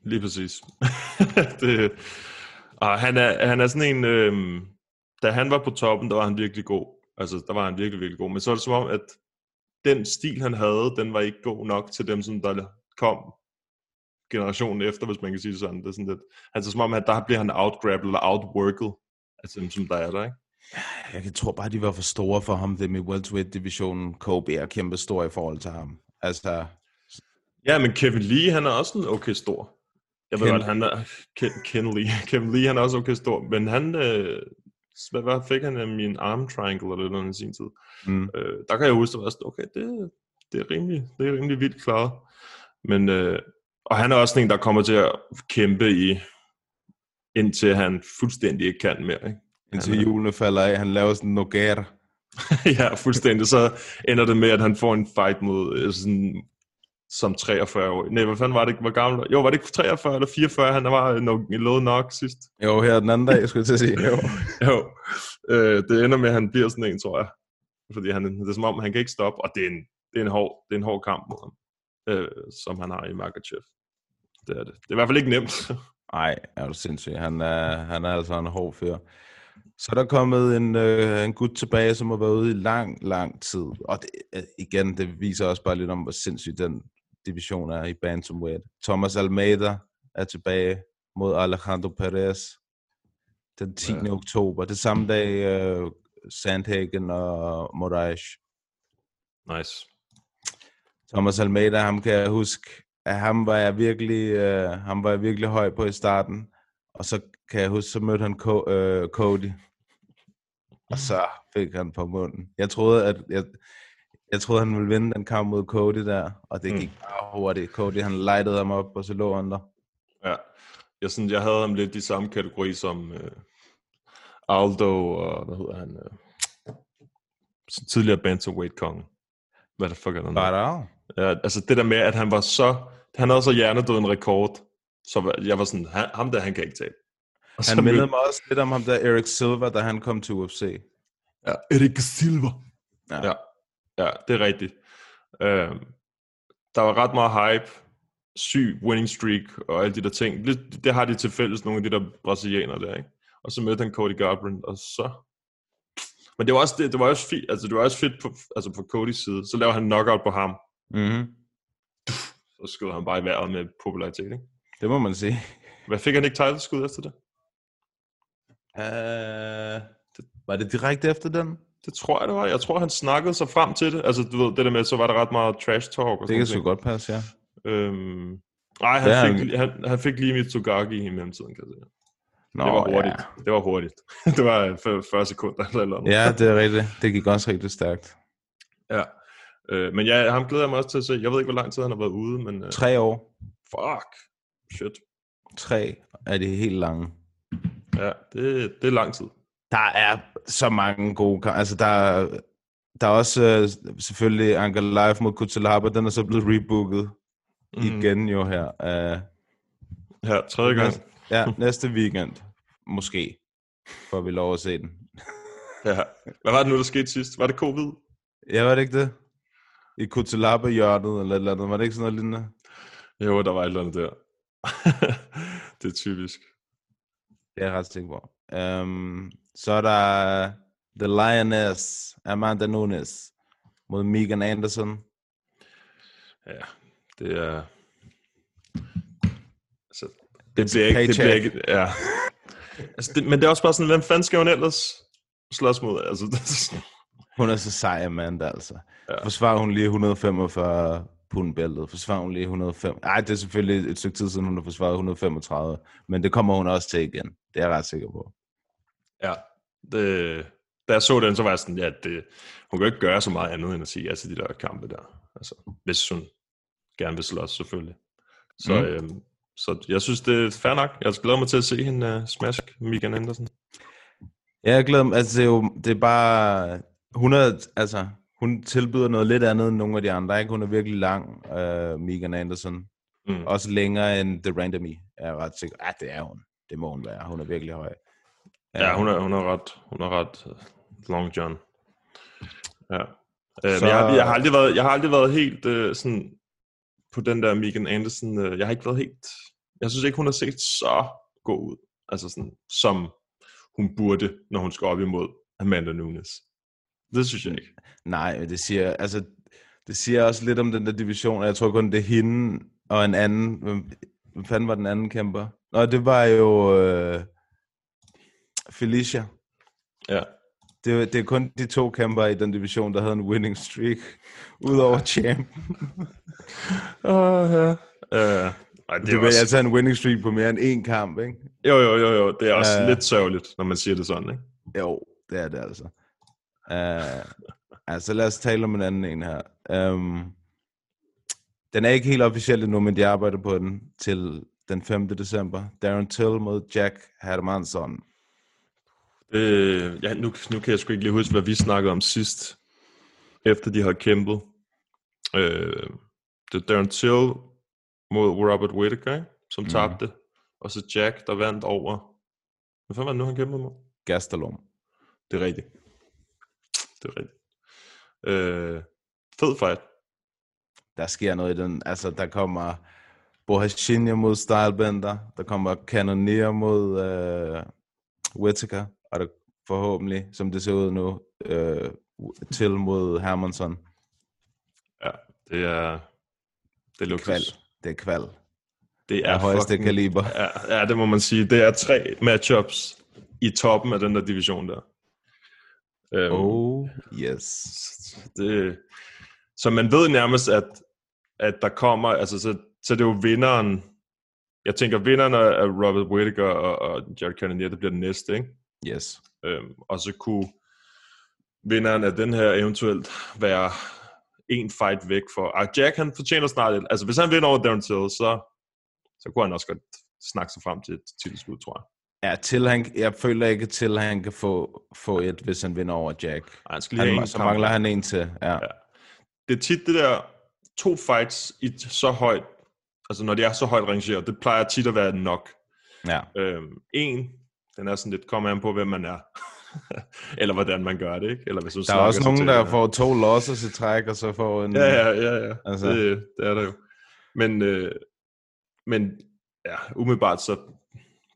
Lige præcis. [LAUGHS] det, og han er, han er sådan en... Øhm, da han var på toppen, der var han virkelig god. Altså, der var han virkelig, virkelig god. Men så er det som om, at den stil, han havde, den var ikke god nok til dem, som der kom generationen efter, hvis man kan sige det sådan. Det er sådan lidt, altså som om, at der bliver han outgrabbed eller outworked, altså som der er der, ikke? Jeg tror bare, de var for store for ham, det med welterweight-divisionen. Kobe er kæmpe stor i forhold til ham. Altså, Ja, men Kevin Lee, han er også en okay stor. Jeg ved Ken- godt, han er... Ken, Ken Lee. [LAUGHS] Kevin Lee, han er også okay stor. Men han... Øh, hvad, hvad fik han af min arm triangle eller noget i sin tid? mm, Øh, der kan jeg huske, at var sådan, okay, det, det, er rimelig, det er rimelig vildt klaret. Men, øh, og han er også en, der kommer til at kæmpe i, indtil han fuldstændig ikke kan mere. Ikke? indtil Han julene falder af. Han laver sådan en [LAUGHS] ja, fuldstændig. Så ender det med, at han får en fight mod øh, sådan, som 43 år. Nej, hvad fanden var det? Hvor gammel? Jo, var det ikke 43 eller 44? Han var nok low nok sidst. Jo, her den anden dag, skulle jeg til at sige. [LAUGHS] Jo. Jo, øh, det ender med, at han bliver sådan en, tror jeg. Fordi han, det er som om, han kan ikke stoppe, og det er en, det er en, hård, det er en hård kamp mod ham, øh, som han har i Makachev. Det er det. Det er i hvert fald ikke nemt. Nej, er du sindssyg. Han er, han er altså en hård fyr. Så er der kommet en, øh, en gut tilbage, som har været ude i lang, lang tid. Og det, øh, igen, det viser også bare lidt om, hvor sindssyg den division er i Bantamweight. Thomas Almeida er tilbage mod Alejandro Perez den 10. Ja. oktober. Det samme dag øh, Sandhagen og Moraes. nice. Thomas Almeida, ham kan jeg huske, at ham var jeg virkelig, øh, ham var jeg virkelig høj på i starten. Og så kan jeg huske, så mødte han Co- øh, Cody. Og så fik han på munden. Jeg troede, at jeg, jeg troede, han ville vinde den kamp mod Cody der, og det Mm. gik bare hurtigt. Cody, han lightede ham op, og så lå han der. Ja. Jeg, sådan, jeg havde ham lidt i samme kategori som øh, Aldo og, hvad hedder han, øh, tidligere bantamweight-konge. Hvad der fuck er noget? der. Ja, altså det der med, at han var så, han havde så hjernedød en rekord, så jeg var sådan, han, ham der, han kan ikke tabe. Og Han mindede mig også lidt om ham der, Erik Silva, da han kom til UFC. Ja, Erik Silva. Ja. Ja, ja det er rigtigt. Øh, der var ret meget hype, syg winning streak og alle de der ting. Det, det har de til fælles, nogle af de der brasilianere der, ikke? Og så mødte han Cody Garbrandt, og så... Men det var også, det, det var også fedt, altså det var også fedt på, altså på Codys side. Så laver han knockout på ham, Mm-hmm. så skød han bare i vejret med popularitet, ikke? Det må man sige. [LAUGHS] Hvad fik han ikke title skud efter det? Uh, var det direkte efter den? Det tror jeg, det var. Jeg tror, han snakkede sig frem til det. Altså, du ved, det der med, så var der ret meget trash talk og Det kan sgu noget. godt passe, ja. Øhm, nej, han, Det er fik, han, han fik lige mit Togaki i mellemtiden, kan jeg sige. Nå, det var hurtigt. Ja. Det var hurtigt. [LAUGHS] det var øh, 40 sekunder eller. Ja. ja, det er rigtigt. Det gik også rigtig stærkt. ja. Øh, men ja, ham glæder jeg mig også til at se. Jeg ved ikke, hvor lang tid han har været ude, men øh, Tre år. fuck. Shit. Tre er det helt lange. Ja, det, det er lang tid. Der er så mange gode kampe. Altså, der er, der er også øh, selvfølgelig Anker Live mod Kutsalaba. Den er så blevet rebooket mm. igen jo her. Uh, Ja, tredje gang. næste, ja, næste weekend. Måske. Får vi lov at se den. Ja. Hvad var det nu, der skete sidst? Var det covid? Ja, var det ikke det? I Kutsalaba hjørnet eller et eller andet. Var det ikke sådan noget lignende? Jo, der var et eller andet der. [LAUGHS] det er typisk. Det er jeg ret sikker på. Um, så er der The Lioness, Amanda Nunes, mod Megan Anderson. Ja, det er... Altså, Det bliver ikke... Det bliver ikke ja. altså, det, men det er også bare sådan, hvem fanden skal hun ellers slås mod? Altså, [LAUGHS] det, Hun er så sej, Amanda, altså. Ja. Forsvarer hun lige 145 pund bæltet. Forsvarer hun lige 105. Ej, det er selvfølgelig et stykke tid siden, hun har forsvaret 135. Men det kommer hun også til igen. Det er jeg ret sikker på. ja, det, da jeg så den, så var jeg sådan, ja, det, hun kan jo ikke gøre så meget andet, end at sige ja til de der kampe der. Altså, hvis hun gerne vil slås, selvfølgelig. Så, mm. Mm. øhm, så jeg synes, det er fair nok. Jeg glæder mig til at se hende uh, smash Megan Anderson. Ja, jeg glæder mig. Altså, det er jo det er bare... Hun, er, altså, hun tilbyder noget lidt andet end nogle af de andre. Ikke? Hun er virkelig lang, uh, Megan Anderson. Mm. Også længere end The Randomy, er jeg ret sikker. Ja, det er hun. Det må hun være. Hun er virkelig høj. Ja, hun er, hun er ret, hun er ret øh, long john. Ja. Øh, Så- men jeg, har- jeg, har aldrig været, jeg har aldrig været helt øh, sådan på den der Megan Anderson. Øh, jeg har ikke været helt... Jeg synes ikke, hun har set så god ud. Altså sådan, som hun burde, når hun skal op imod Amanda Nunes. Det synes jeg ikke. Nej, det siger, altså, det siger også lidt om den der division, og jeg tror kun, det er hende og en anden. Hvem, hvem fanden var den anden kæmper? Nå, det var jo øh, Felicia. Ja. Det, det er kun de to kæmper i den division, der havde en winning streak, udover champ. Uh, ja. Uh, [LAUGHS] ej, det er vil også, altså en winning streak på mere end én kamp, ikke? jo, jo, jo, jo. Det er også Ja. lidt sørgeligt, når man siger det sådan, ikke? Jo, det er det altså. Uh, altså lad os tale om en anden en her. Um, den er ikke helt officiel endnu, men de arbejder på den til den 5. december. Darren Till mod Jack Hermansson. Øh, ja, nu, nu kan jeg sgu ikke lige huske, hvad vi snakkede om sidst, efter de har kæmpet. Øh, det er Darren Till mod Robert Whittaker, som Mhm. tabte. Og så Jack, der vandt over... Hvad fanden var det nu, han kæmpede mod? Gastelum. Det er rigtigt. Det er rigtigt. Øh, fed fight. Der sker noget i den. Altså, der kommer Bohashinia mod Stylebender. Der kommer Cannonier mod uh, Whittaker. Og der forhåbentlig, som det ser ud nu, uh, til mod Hermansson. Ja, det er... Det er Kval. luksus. Det er kval. Det Er højeste fucking- kaliber. Ja, ja, det må man sige. Det er tre matchups i toppen af den der division der. Øhm, Oh, yes. det, så man ved nærmest, at, at der kommer, altså så, så det er jo vinderen, jeg tænker vinderen af Robert Whittaker og, og Jared Cannonier, det bliver den næste, ikke? Yes. Øhm, og så kunne vinderen af den her eventuelt være en fight væk for, og Jack han fortjener snart et, altså hvis han vinder over Darren Till, så, så kunne han også godt snakke sig frem til et titelskud, tror jeg. Ja, til han, jeg føler ikke til, at han kan få, få et, hvis han vinder over Jack. Ej, han skal lige have Han, en så kamp. mangler han en til. Ja. Ja. det er tit det der to fights i så højt, altså når de er så højt rangeret, det plejer tit at være nok. ja. Øhm, en, den er sådan lidt, kommer an på, hvem man er. [LAUGHS] Eller hvordan man gør det, ikke? Eller hvis du Der er også nogen, der det. får to losses i træk, og så får en... Ja, ja, ja, ja. Altså. Det, det er der jo. Men, øh, men ja, umiddelbart så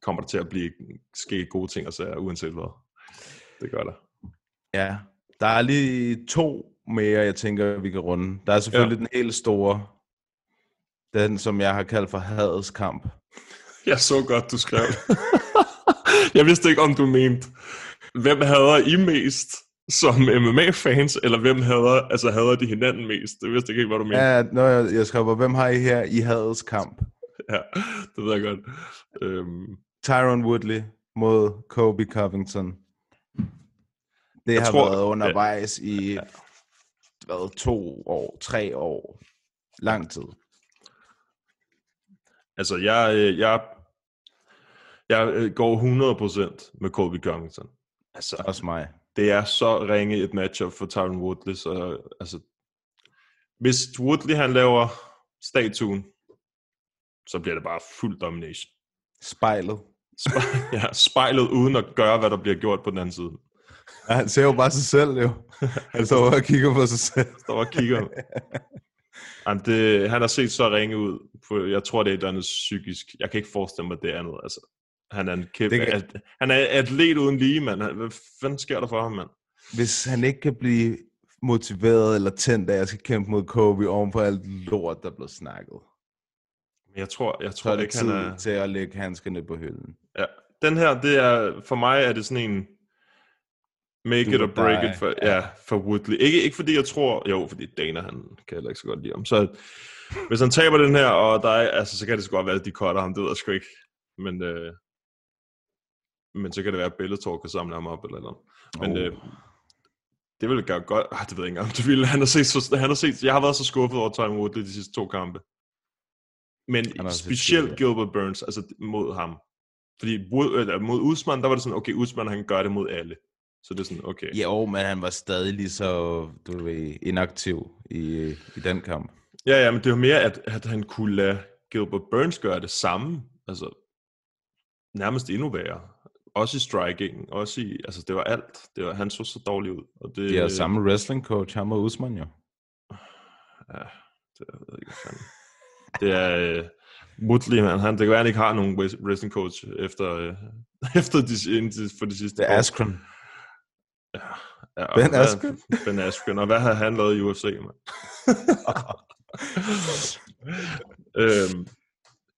kommer der til at blive ske gode ting og sager, uanset hvad. Det gør der. ja. Der er lige to mere, jeg tænker, vi kan runde. Der er selvfølgelig ja. den helt store. Den, som jeg har kaldt for hadets kamp. [LAUGHS] Jeg så godt, du skrev. [LAUGHS] jeg vidste ikke, om du mente, hvem hader I mest som MMA-fans, eller hvem hader, altså hader de hinanden mest? Det vidste jeg ikke, hvad du mente. Ja. Ja, når jeg, jeg skrev, hvem har I her i hadets kamp? ja, det ved jeg godt. Øhm, Tyron Woodley mod Kobe Covington. Det Jeg har tror- været undervejs i hvad, to år, tre år. Lang tid. altså, jeg, øh, jeg, jeg øh, går 100% med Colby Covington. Altså, Også mig. det er så ringe et matchup for Tyron Woodley, så altså, hvis Woodley han laver statuen, så bliver det bare fuld domination. Spejlet. Spe- [LAUGHS] ja, spejlet uden at gøre, hvad der bliver gjort på den anden side. Ja, han ser jo bare sig selv, jo. Han står og kigger på sig selv. Der var kigger. [LAUGHS] Jamen, det, han har set så ringe ud. På, jeg tror, det er et eller andet psykisk. Jeg kan ikke forestille mig, det er andet. Altså, han er en kæmpe... Kan- At, han er atlet uden lige, mand. Han- Hvad fanden sker der for ham, mand? Hvis han ikke kan blive motiveret eller tændt af, at jeg skal kæmpe mod Kobe oven på alt lort, der blev snakket, Men Jeg tror, jeg så tror er det ikke, han er... til at lægge handskerne på hylden. Den her, det er, for mig er det sådan en make Do it or break die. it for, ja. ja, for Woodley. Ikke, ikke fordi jeg tror, jo, fordi Dana, han kan heller ikke så godt lide ham. Så hvis han taber den her, og der er, altså, så kan det sgu godt være, at de cutter ham, det ved jeg sgu ikke. Men, øh, men så kan det være, at Bellator kan samle ham op eller noget. Men Oh. øh, det ville gøre godt. Ah, det ved jeg ikke engang. Det ville, han, har set, så, han har set, jeg har været så skuffet over Tyron Woodley de sidste to kampe. Men set specielt skidt, Gilbert Burns, altså mod ham. Fordi Wood- eller mod Usman, der var det sådan, okay, Usman han gør det mod alle. Så det er sådan, okay. Jo, men han var stadig lige så, du ved, inaktiv i, i den kamp. Ja, ja, men det var mere, at, at han kunne lade Gilbert Burns gøre det samme. Altså, nærmest endnu værre. Også i striking, også i, altså det var alt. Det var, han så så dårlig ud. Og det, De har samme wrestling coach, ham og Usman jo. Ja, det jeg ved ikke, hvad fanden. Det er uh, Woodley, man. Han, det kan være, han ikke har nogen wres- wrestling coach efter, uh, [LAUGHS] efter de, indtil, for de sidste Det er. Askren. Ja, og Ben Askren? [LAUGHS] Ben Askren. Og hvad har han lavet i UFC, man? [LAUGHS] øhm,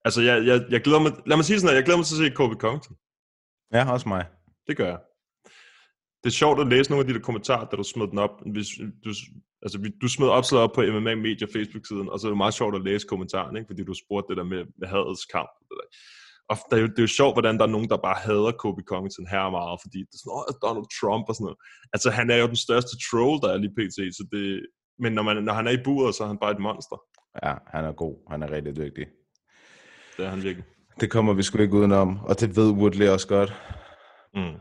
altså, jeg, jeg, jeg glæder mig, lad mig sige sådan, at jeg glæder mig til at se Kobe Compton. Ja, også mig. Det gør jeg. Det er sjovt at læse nogle af de der kommentarer, da du smed den op. Hvis du, altså, du smed opslaget op på MMA Media Facebook-siden, og så er det meget sjovt at læse kommentaren, ikke? fordi du spurgte det der med, med hadets kamp. Det der. Og det er, jo, det er jo sjovt, hvordan der er nogen, der bare hader Kobe Covington her meget, fordi det er sådan, åh, Donald Trump og sådan noget. Altså, han er jo den største troll, der er lige pt. Så det, men når, man, når han er i buret, så er han bare et monster. Ja, han er god. Han er rigtig dygtig. Det er han virkelig. Det kommer vi sgu ikke udenom, og det ved Woodley også godt. Mm.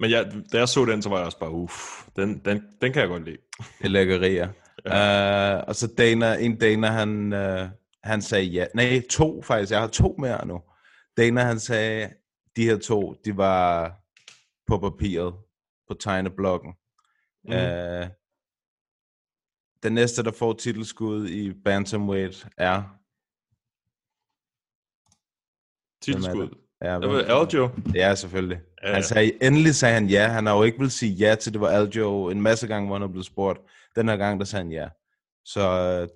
Men ja, da jeg så den, så var jeg også bare, uff, den, den, den kan jeg godt lide. Det er lækkerier. [LAUGHS] Ja. Uh, og så Dana, en Dana, han, uh, han sagde ja. Nej, to faktisk. Jeg har to mere nu. Dana, han sagde, de her to, de var på papiret, på tegneblokken. Mm. Uh, den næste, der får titelskud i Bantamweight, er... Titelskud. Ja, Det var Aljo. Ja, selvfølgelig. Ja. Han sagde, endelig sagde han ja. Han har jo ikke vil sige ja til, det var Aljo en masse gange, hvor han blevet spurgt. Den her gang, der sagde han ja. Så øh,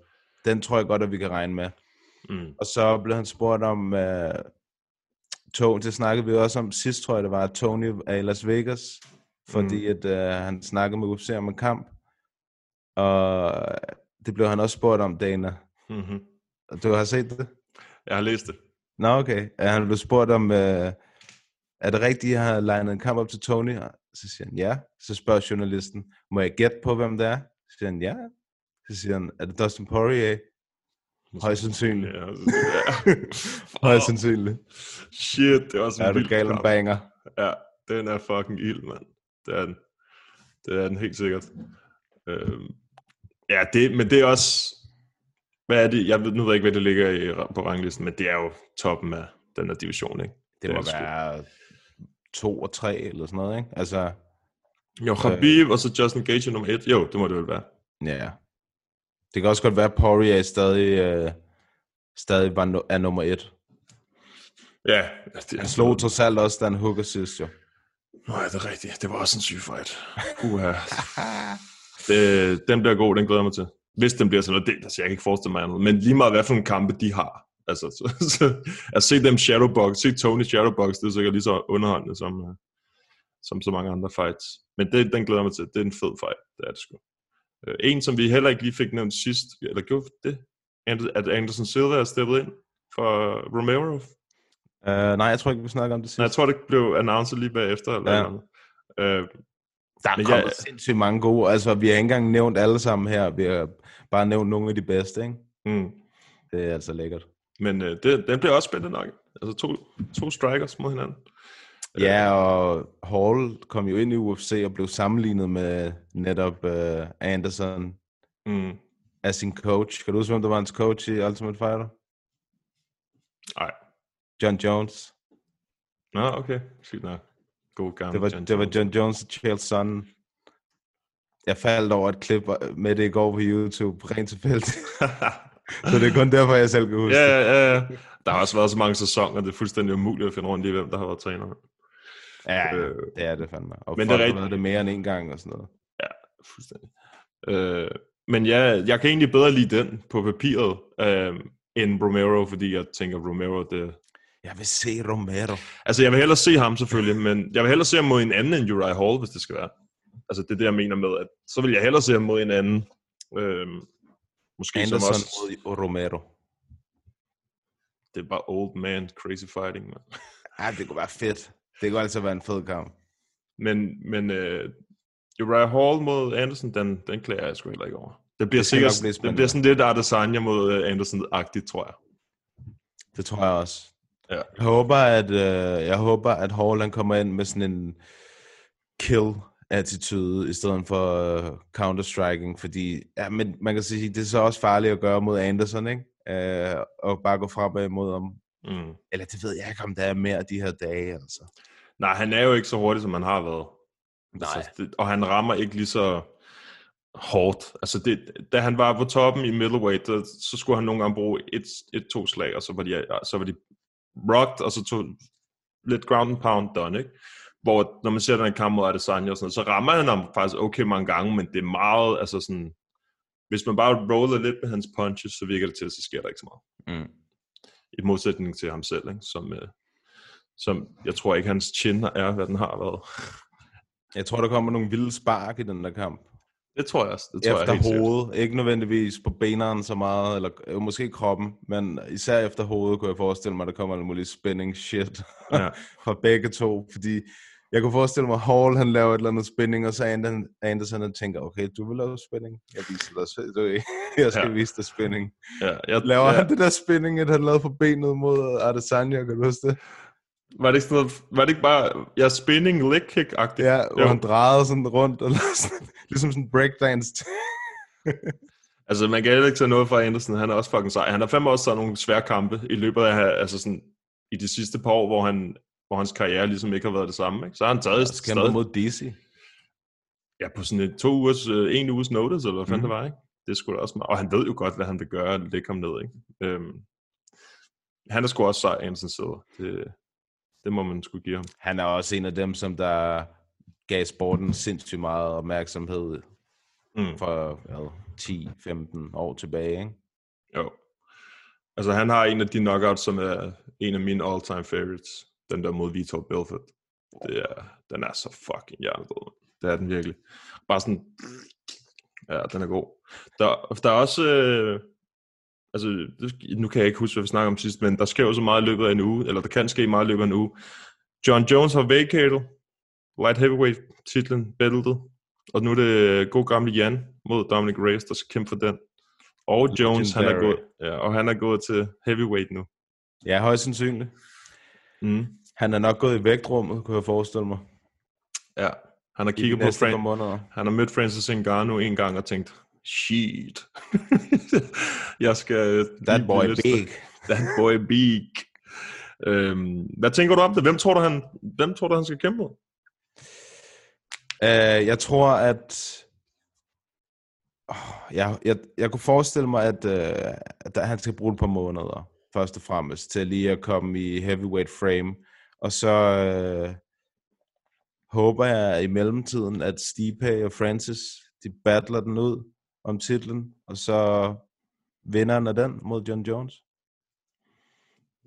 den tror jeg godt, at vi kan regne med. Mm. Og så blev han spurgt om, øh, to, det snakkede vi også om sidst, tror jeg det var, at Tony er i Las Vegas, fordi mm. at øh, han snakkede med UFC om en kamp. Og det blev han også spurgt om, Dana. Mm-hmm. Du har set det? Jeg har læst det. Nå, okay. Ja, Han blev spurgt om, øh, er det rigtigt, at jeg har legnet en kamp op til Tony? Så siger han, ja. Så spørger journalisten, må jeg gætte på, hvem det er? Så siger han, ja. Så siger han, er det Dustin Poirier? Højst sandsynligt. Ja, ja. [LAUGHS] Højst sandsynligt. Shit, det er også en Er du gal kamp. banger? Ja, den er fucking ild, mand. Det er den. Det er den helt sikkert. Øhm, ja, det, men det er også... Hvad er det? Jeg ved, nu ved jeg ikke, hvad det ligger i, på ranglisten, men det er jo toppen af den her division, ikke? Det må er sgu- være to og tre eller sådan noget, ikke? Altså, Jo, Khabib og så Justin Gage er nummer et. Jo, det må det vel være. ja. Det kan også godt være, at Poirier stadig, øh, stadig var no- er nummer et. Ja, det Han slog trods alt også Dan Hooker sidst, jo. Nå, ja, det er rigtigt. Det var også en syg fight. Uha. det, den bliver god, den glæder jeg mig til. Hvis den bliver sådan noget, det, altså, jeg kan ikke forestille mig andet. Men lige meget, hvad for nogle kampe de har. Altså, så, [LAUGHS] så, at se dem shadowbox, se Tony shadowbox, det er sikkert lige så underholdende som, øh, som så mange andre fights. Men det, den glæder mig til. Det er en fed fight, det er det sgu. Øh, En, som vi heller ikke lige fik nævnt sidst, eller gjorde det, at Anderson Silva er steppet ind for Romero. Uh, nej, jeg tror ikke, vi snakker om det sidst. Nej, jeg tror, det blev announced lige bagefter. Eller Ja. noget. Øh, Der er Men kommet jeg- sindssygt mange gode. Altså, vi har ikke engang nævnt alle sammen her. Vi har bare nævnt nogle af de bedste, ikke? mm. Det er altså lækkert. Men øh, det, den bliver også spændende nok. Altså to, to strikers mod hinanden. Ja, og Hall kom jo ind i UFC og blev sammenlignet med netop uh, Anderson Mm. af sin coach. Kan du huske, hvem der var hans coach i Ultimate Fighter? Nej. John Jones. Nå, okay. Sygt nok. God gammel Det var, John det var Jones. John Jones og Chael Sonnen. Jeg faldt over et klip med det i går på YouTube, rent tilfældigt. [LAUGHS] Så det er kun derfor, jeg selv kan huske ja, ja, ja. Der har også været så mange sæsoner, det er fuldstændig umuligt at finde rundt i, hvem der har været træner. Ja, Øh, det er det fandme. Og men det er rigtigt. det mere end en gang og sådan noget. Fuldstændig. Øh, men ja, jeg kan egentlig bedre lide den på papiret, øh, end Romero, fordi jeg tænker, Romero, det... Jeg vil se Romero. Altså, jeg vil hellere se ham selvfølgelig, men jeg vil hellere se ham mod en anden end Uriah Hall, hvis det skal være. Altså, det er det, jeg mener med, at så vil jeg hellere se ham mod en anden. Øh, måske Anderson som også... mod Romero. Det er bare old man crazy fighting, man. Ja, det kunne være fedt. Det kunne altså være en fed kamp. Men, men uh, Uriah Hall mod Anderson, den, den klager jeg sgu heller ikke over. Det bliver, Det sikkert, blive det bliver sådan lidt Adesanya mod uh, Anderson-agtigt, tror jeg. Det tror jeg også. Ja. Jeg håber, at, øh, jeg håber, at Hall han kommer ind med sådan en kill-attitude, i stedet for øh, counter-striking, fordi ja, men man kan sige, det er så også farligt at gøre mod Anderson, ikke? Øh, og bare gå fremad mod ham Mm. Eller det ved jeg ikke, om der er mere de her dage, altså. Nej, han er jo ikke så hurtig, som han har været. Nej. Altså, det, og han rammer ikke lige så hårdt. Altså, det, da han var på toppen i middleweight, der, så skulle han nogle gange bruge et, et to slag, og så var de, så var de rocked, og så tog lidt ground and pound done, ikke? Hvor når man ser den kamp mod Adesanya og sådan noget, så rammer han ham faktisk okay mange gange, men det er meget, altså sådan, hvis man bare roller lidt med hans punches, så virker det til, at så sker der ikke så meget. Mm. I modsætning til ham selv, ikke? Som, øh, som jeg tror ikke, hans chin er, hvad den har været. Jeg tror, der kommer nogle vilde spark i den der kamp. Det tror jeg også. Det tror efter jeg helt sikkert. hovedet. Ikke nødvendigvis på beneren så meget, eller øh, måske kroppen, men især efter hovedet kunne jeg forestille mig, at der kommer alt muligt spinning shit Ja. [LAUGHS] fra begge to. Fordi jeg kunne forestille mig, at Hall han laver et eller andet spinning, og så Anderson, Anderson han tænker, okay, du vil lave spinning. Jeg viser dig, du, [LAUGHS] jeg skal Ja. vise dig spinning. Ja, jeg, Laver ja. han det der spinning, at han lavede på benet mod Adesanya, kan du huske det? Var det ikke sådan noget, var det ikke bare, ja, spinning leg kick-agtigt? Ja, hvor han drejede sådan rundt, og [LAUGHS] sådan, ligesom sådan en breakdance. [LAUGHS] Altså, man kan ikke tage noget fra Anderson. Han er også fucking sej. Han har fandme også taget nogle svære kampe i løbet af, altså sådan, i de sidste par år, hvor, han, hvor hans karriere ligesom ikke har været det samme. Ikke? Så har han taget kæmper stadig, mod DC. ja, på sådan et, to ugers, øh, en uges notice, eller hvad fanden Mhm. det var, ikke? Det skulle også meget. Og han ved jo godt, hvad han vil gøre, lægge ham ned, ikke? Øhm, han er sgu også sej, Anderson sidder. Det, det må man skulle give ham. Han er også en af dem, som der gav sporten sindssygt meget opmærksomhed Mm. for hvad, 10-15 år tilbage. Ikke? Jo. Altså, han har en af de knockouts, som er en af mine all-time favorites. Den der mod Vitor Belfort. Det er, den er så fucking hjernedød. Det er den virkelig. Bare sådan... Ja, den er god. Der, der er også... Øh, altså, nu kan jeg ikke huske, hvad vi snakker om sidst, men der sker jo så meget i løbet af en uge, eller der kan ske meget i løbet af en uge. John Jones har vacated light heavyweight titlen, beltet, og nu er det god gamle Jan mod Dominic Reyes, der skal kæmpe for den. Og Jones, han er, gået, ja, og han er gået til heavyweight nu. Ja, højst sandsynligt. Mm. Han er nok gået i vægtrummet, kunne jeg forestille mig. Ja, han har kigget på måneder. han har mødt Francis Ngannou en gang og tænkt, shit, [LAUGHS] jeg skal... That blive boy lidt- big. That boy big. Øhm, hvad tænker du om det? Hvem tror du, han, hvem tror du, han skal kæmpe mod? Uh, jeg tror, at... Oh, jeg, jeg, jeg kunne forestille mig, at, uh, at han skal bruge et par måneder, først og fremmest, til lige at komme i heavyweight frame. Og så uh, håber jeg i mellemtiden, at Stipe og Francis, de battler den ud om titlen, og så vinderen af den mod John Jones.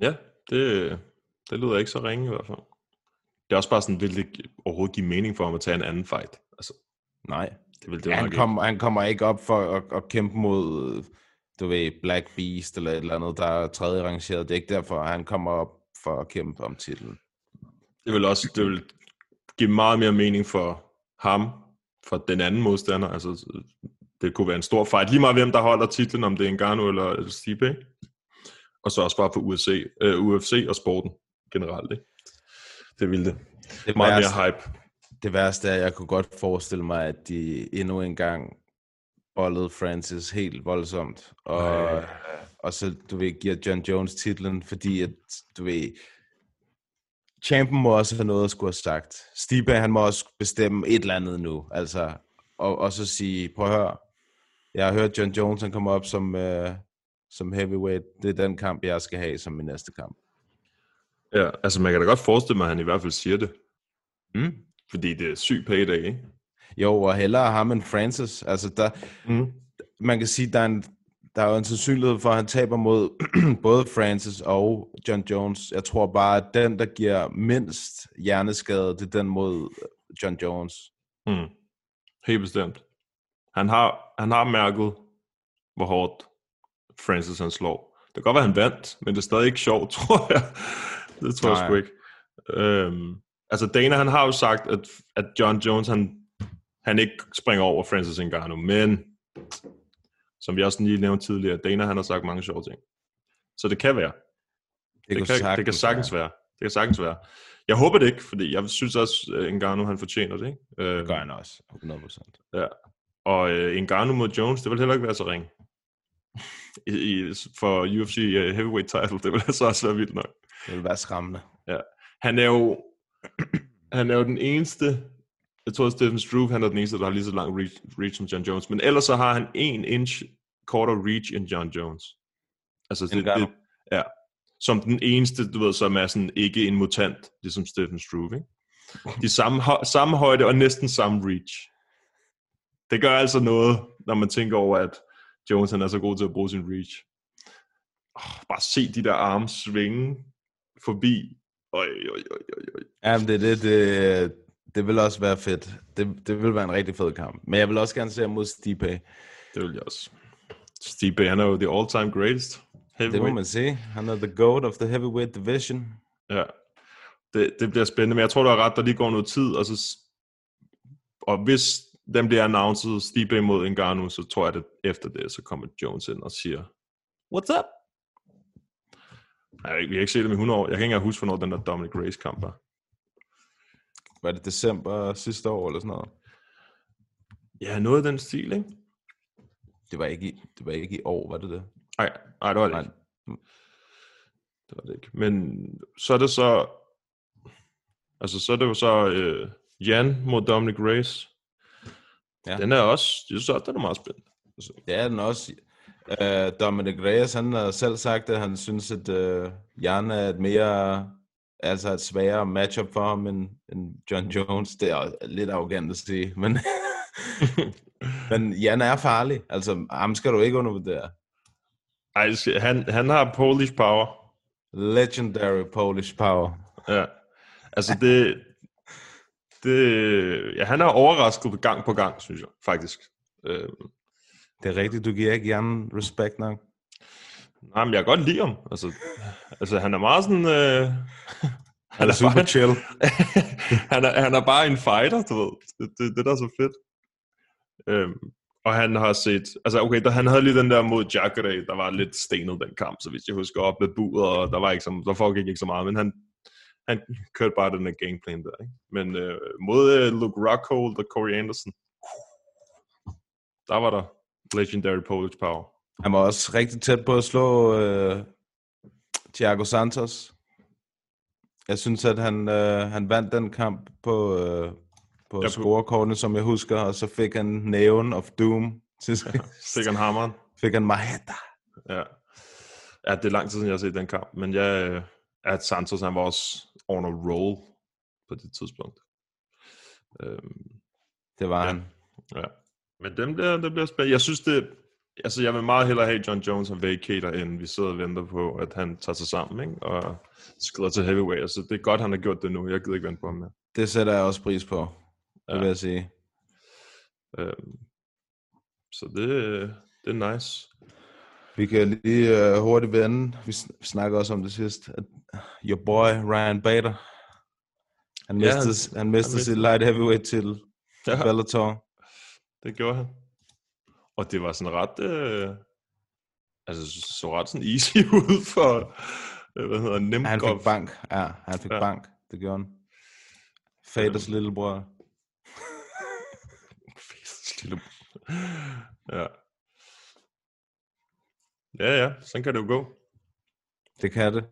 Ja, det, det lyder ikke så ringe i hvert fald. Det er også bare sådan, vil det overhovedet give mening for ham at tage en anden fight? Altså, Nej, det vil det ja, han, nok kom, han kommer ikke op for at, at kæmpe mod, du ved, Black Beast eller et eller andet, der er tredje rangeret. Det er ikke derfor, han kommer op for at kæmpe om titlen. Det vil også det vil give meget mere mening for ham, for den anden modstander. Altså, det kunne være en stor fight. Lige meget hvem, der holder titlen, om det er Ngannou eller Stipe. ikke? Og så også bare for UFC, øh, UFC og sporten generelt. Ikke? Det ville det. Det Meget værste, mere hype. det værste er, at jeg kunne godt forestille mig, at de endnu en gang bollede Francis helt voldsomt. Og, Ej. og så, du ved, giver John Jones titlen, fordi at, du ved, champion må også have noget at skulle have sagt. Stipe, han må også bestemme et eller andet nu. Altså, og, og så sige, prøv at høre, jeg har hørt John Jones, han kommer op som, øh, som heavyweight. Det er den kamp, jeg skal have som min næste kamp. Ja, altså man kan da godt forestille mig, at han i hvert fald siger det. Mm. Fordi det er syg payday, ikke? Jo, og hellere ham end Francis. Altså, der, Mm. man kan sige, der er, en, der er jo en sandsynlighed for, at han taber mod [CLEARS THROAT] både Francis og John Jones. Jeg tror bare, at den, der giver mindst hjerneskade, det er den mod John Jones. Mm. Helt bestemt. Han har, han har mærket, hvor hårdt Francis han slår. Det kan godt være, han vandt, men det er stadig ikke sjovt, [LAUGHS] tror jeg. Det tror jeg Nej. sgu ikke. Øhm, altså Dana, han har jo sagt, at, at John Jones, han, han ikke springer over Francis Ngannou, men som vi også lige nævnte tidligere, Dana, han har sagt mange sjove ting. Så det kan være. Det, det, kan, det kan sagtens være. Det kan sagtens være. Jeg håber det ikke, fordi jeg synes også, at Ngannou, han fortjener det. Ikke? Øhm, Det gør han også, 100%. Ja. Og øh, Ngannou mod Jones, det vil heller ikke være så ring. i, i, for UFC uh, heavyweight title. Det vil altså også være vildt nok. Det vil være skræmmende. Ja. Han er jo, [CLEARS THROAT] han er jo den eneste, jeg tror, Stephen Struve, han er den eneste, der har lige så lang reach, reach som John Jones. Men ellers så har han en inch kortere reach end John Jones. Altså, det, det, ja. Som den eneste, du ved, som er sådan ikke en mutant, ligesom Stephen Struve, ikke? [LAUGHS] De samme, samme højde og næsten samme reach. Det gør altså noget, når man tænker over, at Jones han er så god til at bruge sin reach. Oh, bare se de der arme svinge forbi. Oj, oj, oj, oj, oj. Jamen, det, det, det, det vil også være fedt. Det, det vil være en rigtig fed kamp. Men jeg vil også gerne se ham mod Stipe. Det vil jeg også. Steve han er jo the all-time greatest Det må man sige. Han er the goat of the heavyweight division. Ja. Det, det bliver spændende, men jeg tror, du har ret, der lige går noget tid, og, så, og hvis den bliver announced Stipe mod Ngannou, så tror jeg, at efter det, så kommer Jones ind og siger, What's up? Nej, vi har ikke set dem i 100 år. Jeg kan ikke engang huske, hvornår den der Dominic Reyes kamp var. Var det december sidste år eller sådan noget? Ja, noget af den stil, ikke? Det var ikke i, det var ikke i år, var det det? Nej, nej, det var det Nej. ikke. Det var det ikke. Men så er det så... Altså, så er det jo så øh, Jan mod Dominic Reyes. Ja. Den er også... Jeg synes også, den er meget spændende. Altså, Det er den også. Uh, Dominic Reyes, han har selv sagt, at han synes, at uh, Jan er et mere, altså et sværere matchup for ham end, end John Jones. Det er lidt arrogant at sige, men, [LAUGHS] men Jan er farlig. Altså, ham skal du ikke undervurdere. Ej, han, han har Polish power. Legendary Polish power. Ja. Altså, det... det ja, han er overrasket gang på gang, synes jeg, faktisk. Øh, Det er rigtigt, du giver ikke Jan respekt nok. nej, men jeg kan godt lide ham. Altså, altså han er meget sådan... Øh, Han er super bare- [LAUGHS] chill. han, er, han er bare en fighter, du ved. Det, det, det der er så fedt. Øhm, og han har set... Altså, okay, der, han havde lige den der mod Jacare, der var lidt stenet den kamp, så hvis jeg husker op med buret, og der var ikke så, der foregik ikke så meget, men han, han [LAUGHS] kørte bare den der gameplan der, ikke? Men øh, mod øh, Luke Rockhold og Corey Anderson, der var der legendary Polish power. Han var også rigtig tæt på at slå uh, Thiago Santos. Jeg synes, at han, uh, han vandt den kamp på, uh, på Ja, ja, scorekortene, som jeg husker, og så fik han Neon of Doom [LAUGHS] til sidst. Fik han hammeren. fik han Maheta. Ja. ja, det er lang tid siden, jeg har set den kamp. Men jeg, øh, at Santos, han var også on a roll på det tidspunkt. Øhm, Det var Ja. han. ja. Men dem der, det bliver spændende. Jeg synes, det... Altså, jeg vil meget hellere have John Jones og vacater, end vi sidder og venter på, at han tager sig sammen, ikke? Og skrider til heavyweight. Altså, det er godt, han har gjort det nu. Jeg gider ikke vente på ham mere. Det sætter jeg også pris på, det Ja. vil jeg sige. Øhm, så det, det er nice. Vi kan lige uh, hurtigt vende. Vi sn- snakker også om det sidst. At your boy, Ryan Bader, han Ja, mistede, han- han, mistede han sit light heavyweight til Ja. Bellator. Det gjorde han. Og det var sådan ret... Øh, altså, så ret sådan easy [LAUGHS] ud for... Øh, hvad hedder nemt Han fik bank. Ja, han fik Ja. bank. Det gjorde han. Faders lillebror. [LAUGHS] Lille... Ja. Ja, ja. Sådan kan det jo gå. Det kan det.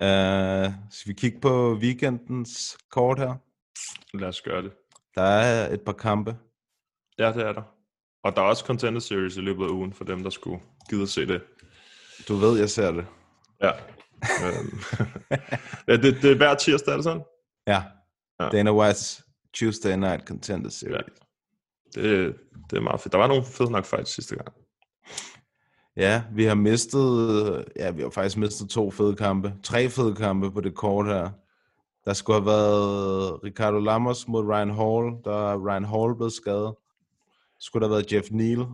Uh, skal vi kigge på weekendens kort her? Lad os gøre det. Der er et par kampe. Ja, det er der. Og der er også Contender Series i løbet af ugen, for dem, der skulle gide at se det. Du ved, jeg ser det. Ja. Øhm, [LAUGHS] ja det, det er hver tirsdag, er det sådan? Ja. Ja. ja. Dana White's Tuesday Night Contender Series. Ja. Det, det er meget fedt. Der var nogle fede nok fights sidste gang. Ja, vi har mistet, ja, vi har faktisk mistet to fede kampe. Tre fede kampe på det kort her. Der skulle have været Ricardo Lammers mod Ryan Hall, der er Ryan Hall blevet skadet. Skulle der have været Jeff Neal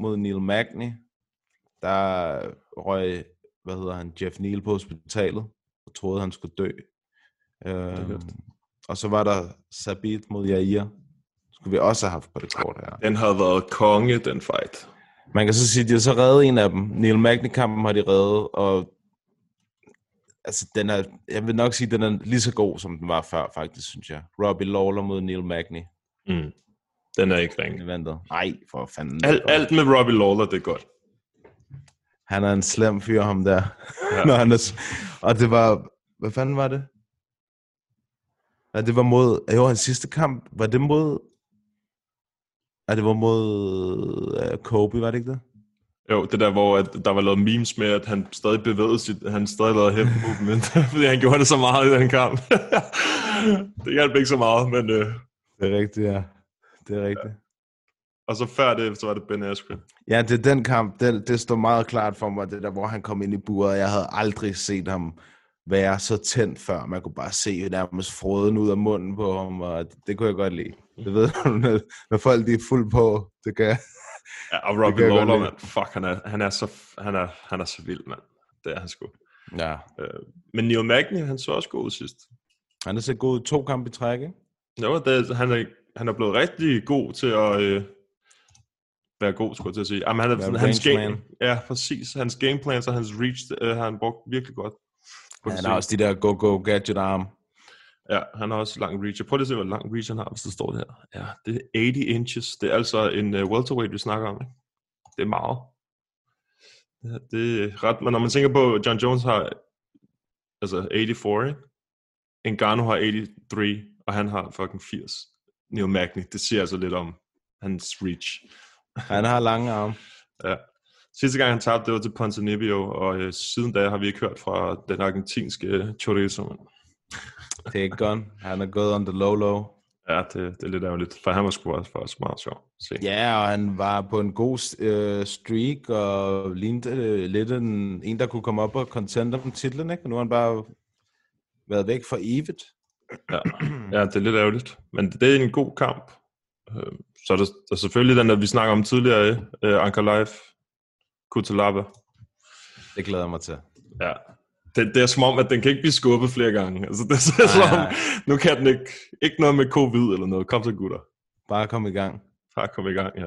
mod Neil Magny. Der røg, hvad hedder han, Jeff Neal på hospitalet og troede, han skulle dø. Øhm, og så var der Sabit mod Jair. Skulle vi også have haft på det kort her. Den havde været konge, den fight. Man kan så sige, at de har så reddet en af dem. Neil Magny-kampen har de reddet, og altså, den er, jeg vil nok sige, at den er lige så god, som den var før, faktisk, synes jeg. Robbie Lawler mod Neil Magny. Mm. Den er ikke ringe. Eventet. Nej, for fanden. Alt, alt med Robbie Lawler, det er godt. Han er en slem fyr, ham der. Ja. [LAUGHS] Når han er, og det var... Hvad fanden var det? Ja, det var mod... Jo, hans sidste kamp, var det mod... Ja, det var mod uh, Kobe, var det ikke det? Jo, det der, hvor at der var lavet memes med, at han stadig bevægede sit, han stadig lavede hip movement, [LAUGHS] fordi han gjorde det så meget i den kamp. [LAUGHS] det hjalp ikke så meget, men... Øh, Det er rigtigt, ja. Det er rigtigt. og så før det, så var det Ben Askren. Ja, det er den kamp, det, det står meget klart for mig, det der, hvor han kom ind i buret. Jeg havde aldrig set ham være så tændt før. Man kunne bare se nærmest froden ud af munden på ham, og det, det kunne jeg godt lide. Det ved du, [LAUGHS] når, når folk de er fuld på, det kan Ja, og Robbie Lawler, mand. Fuck, han er, han er, så, han er, han er så vild, mand. Det er han sgu. Ja. Øh, men Neil Magny, han så også god ud sidst. Han er så god to kampe i træk, ikke? Jo, det, han, er, han er blevet rigtig god til at øh, være god, skulle jeg til at sige. Jamen, han er, Være hans game, man. ja, præcis. Hans gameplans og hans reach øh, har han brugt virkelig godt. På Han det har også de der go-go gadget arm. Ja, han har også lang reach. Jeg prøver lige at se, hvor lang reach han har, hvis det står det her. Ja, det er 80 inches. Det er altså en uh, welterweight, vi snakker om. Ikke? Det er meget. Ja, det er ret, men når man tænker på, at John Jones har altså 84, ikke? Ngannou har 83, og han har fucking 80. Neil Magny, det siger altså lidt om hans reach. Han har lange arme. Ja. Sidste gang han tabte, det var til Ponzinibbio, og øh, siden da har vi ikke hørt fra den argentinske chorizo. Ikke godt. Han er gået on the low low. Ja, det, det er lidt ærgerligt, for han var sgu også, også meget sjov. Se. Ja, og han var på en god øh, streak, og lignede øh, lidt en, en, der kunne komme op og contende om titlen, ikke? Og nu har han bare været væk for evigt. Ja. ja, det er lidt ærgerligt. Men det er en god kamp. Øh, Så er der, der er selvfølgelig den, der vi snakker om tidligere, øh, Ankalaev, Kutalaba. Det glæder jeg mig til. Ja. Det, det er som om, at den kan ikke blive skubbet flere gange. Altså, det er som om, nu kan den ikke, ikke noget med covid eller noget. Kom så gutter. Bare kom i gang. Bare kom i gang, ja.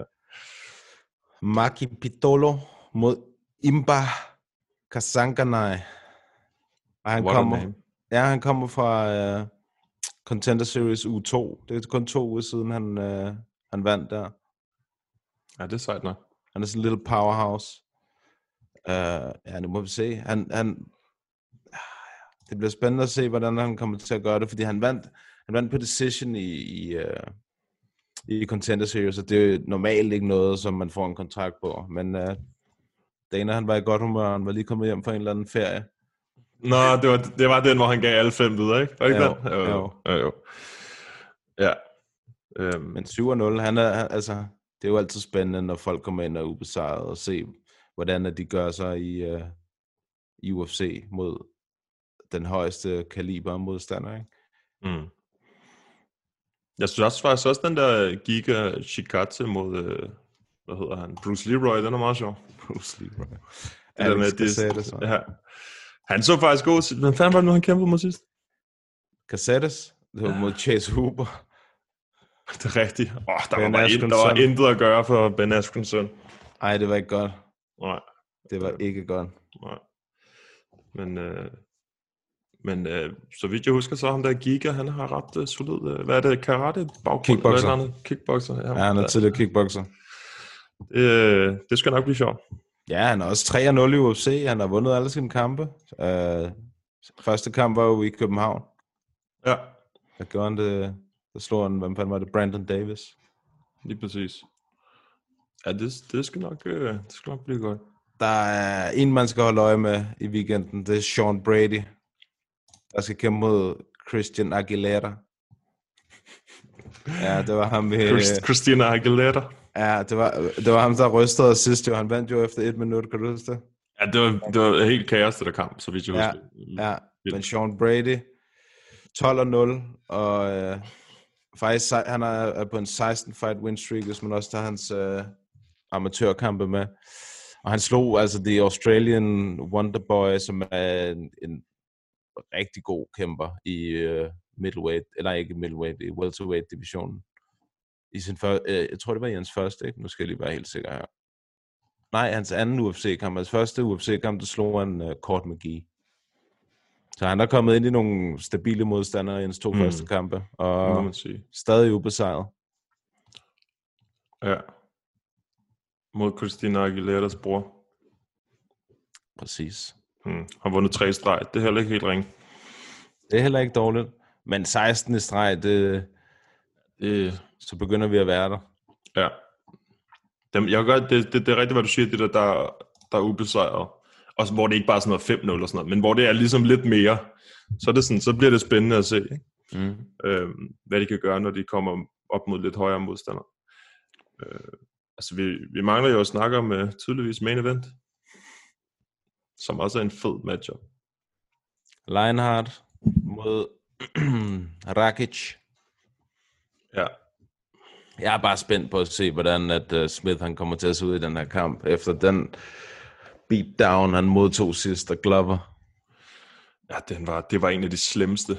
Maki Pitolo mod Imba Kasanganai. Og han What kommer, ja, han kommer fra uh, Contender Series U2. Det er kun to uger siden, han, uh, han vandt der. Ja, det er sejt nok. Han er sådan en lille powerhouse. Uh, ja, nu må vi se. Han, han, det bliver spændende at se, hvordan han kommer til at gøre det, fordi han vandt, han vandt på decision i, i, uh, i Contender Series, og det er normalt ikke noget, som man får en kontrakt på. Men uh, Dana, han var i godt humør, han var lige kommet hjem fra en eller anden ferie. Nå, det var, det var den, hvor han gav alle fem videre, ikke? Var ikke Jo, den? Jo, jo. jo. jo. Ja. Øhm, Men 7-0, han er, altså, det er jo altid spændende, når folk kommer ind og er ubesejret, og se, hvordan de gør sig i, uh, i UFC mod den højeste kaliber modstander, ikke? Mm. Jeg synes også, faktisk også den der Giga Shikatse mod, øh, hvad hedder han, Bruce Leroy, den er meget sjov. [LAUGHS] Bruce Leroy. Det der med, at det, så. ja. Han så faktisk god. Hvem fanden var det nu, han kæmpede mod sidst? Caceres, det var mod Chase Hooper. [LAUGHS] Det er rigtigt. Åh, oh, der, Ben var Askrens der var intet at gøre for Ben Askrens søn. Ej, det var ikke godt. Nej, Det var ikke godt. nej. Men, øh, men øh, så vidt jeg husker, så ham der Giga, han har ret øh, solid. Øh, hvad er det? Karate? Baggrund? Kickboxer. Eller? Kickboxer, ja. Ja, han er tidligere kickboxer. Det, øh, det skal nok blive sjovt. Ja, han er også 3-0 i UFC. Han har vundet alle sine kampe. Uh, første kamp var jo i København. Ja, Der gjorde han det. Der slog han, hvem fanden var det? Brandon Davis. lige præcis. Ja, det, det, skal nok, øh, det skal nok blive godt. Der er en, man skal holde øje med i weekenden. Det er Sean Brady. Der skal kæmpe mod Christian Aguilera. Ja, det var ham. Vi, Christ, Christina Aguilera. ja, det var, det var ham, der rystede sidst. Jo. Han vandt jo efter et minut, kan du huske det? Ja, det var, det var helt kaos, det der kamp, så vidt jeg Ja, husker. Ja, men Sean Brady, 12 og 0, og øh, faktisk han er, på en 16 fight win streak, hvis man også tager hans øh, amatørkampe med. Og han slog altså The Australian Wonder Boy, som er en, en rigtig god kæmper i øh, middleweight, eller ikke middleweight, i welterweight divisionen. I sin før, øh, jeg tror, det var i hans første, ikke? Nu skal jeg lige være helt sikker her. Nej, hans anden UFC-kamp. Hans første UFC-kamp, der slog han uh, Court McGee. Så han er kommet ind i nogle stabile modstandere i hans to Mm. første kampe, og man sige. stadig ubesejret. Ja. Mod Christina Aguileras bror. Præcis. Hmm. Har vundet tre streg. Det er heller ikke helt ringe. Det er heller ikke dårligt. Men 16. i streg, det, Det, så begynder vi at være der. ja. Dem, jeg godt, det, det, det er rigtigt, hvad du siger, det der, der, der er ubesejret. Og hvor det ikke bare er sådan noget 5-0 og sådan noget, men hvor det er ligesom lidt mere, så, er det sådan, så bliver det spændende at se, ikke? Mm. Øhm, hvad de kan gøre, når de kommer op mod lidt højere modstandere. Øh, altså, vi, vi mangler jo at snakke om uh, tydeligvis main event, som også er en fed matchup. Lionheart mod [CLEARS THROAT] Rakic. Ja, Jeg er bare spændt på at se, hvordan at uh, Smith han kommer til at se ud i den her kamp, efter den beatdown, han modtog sidst af Glover. ja den var, det var en af de slemmeste,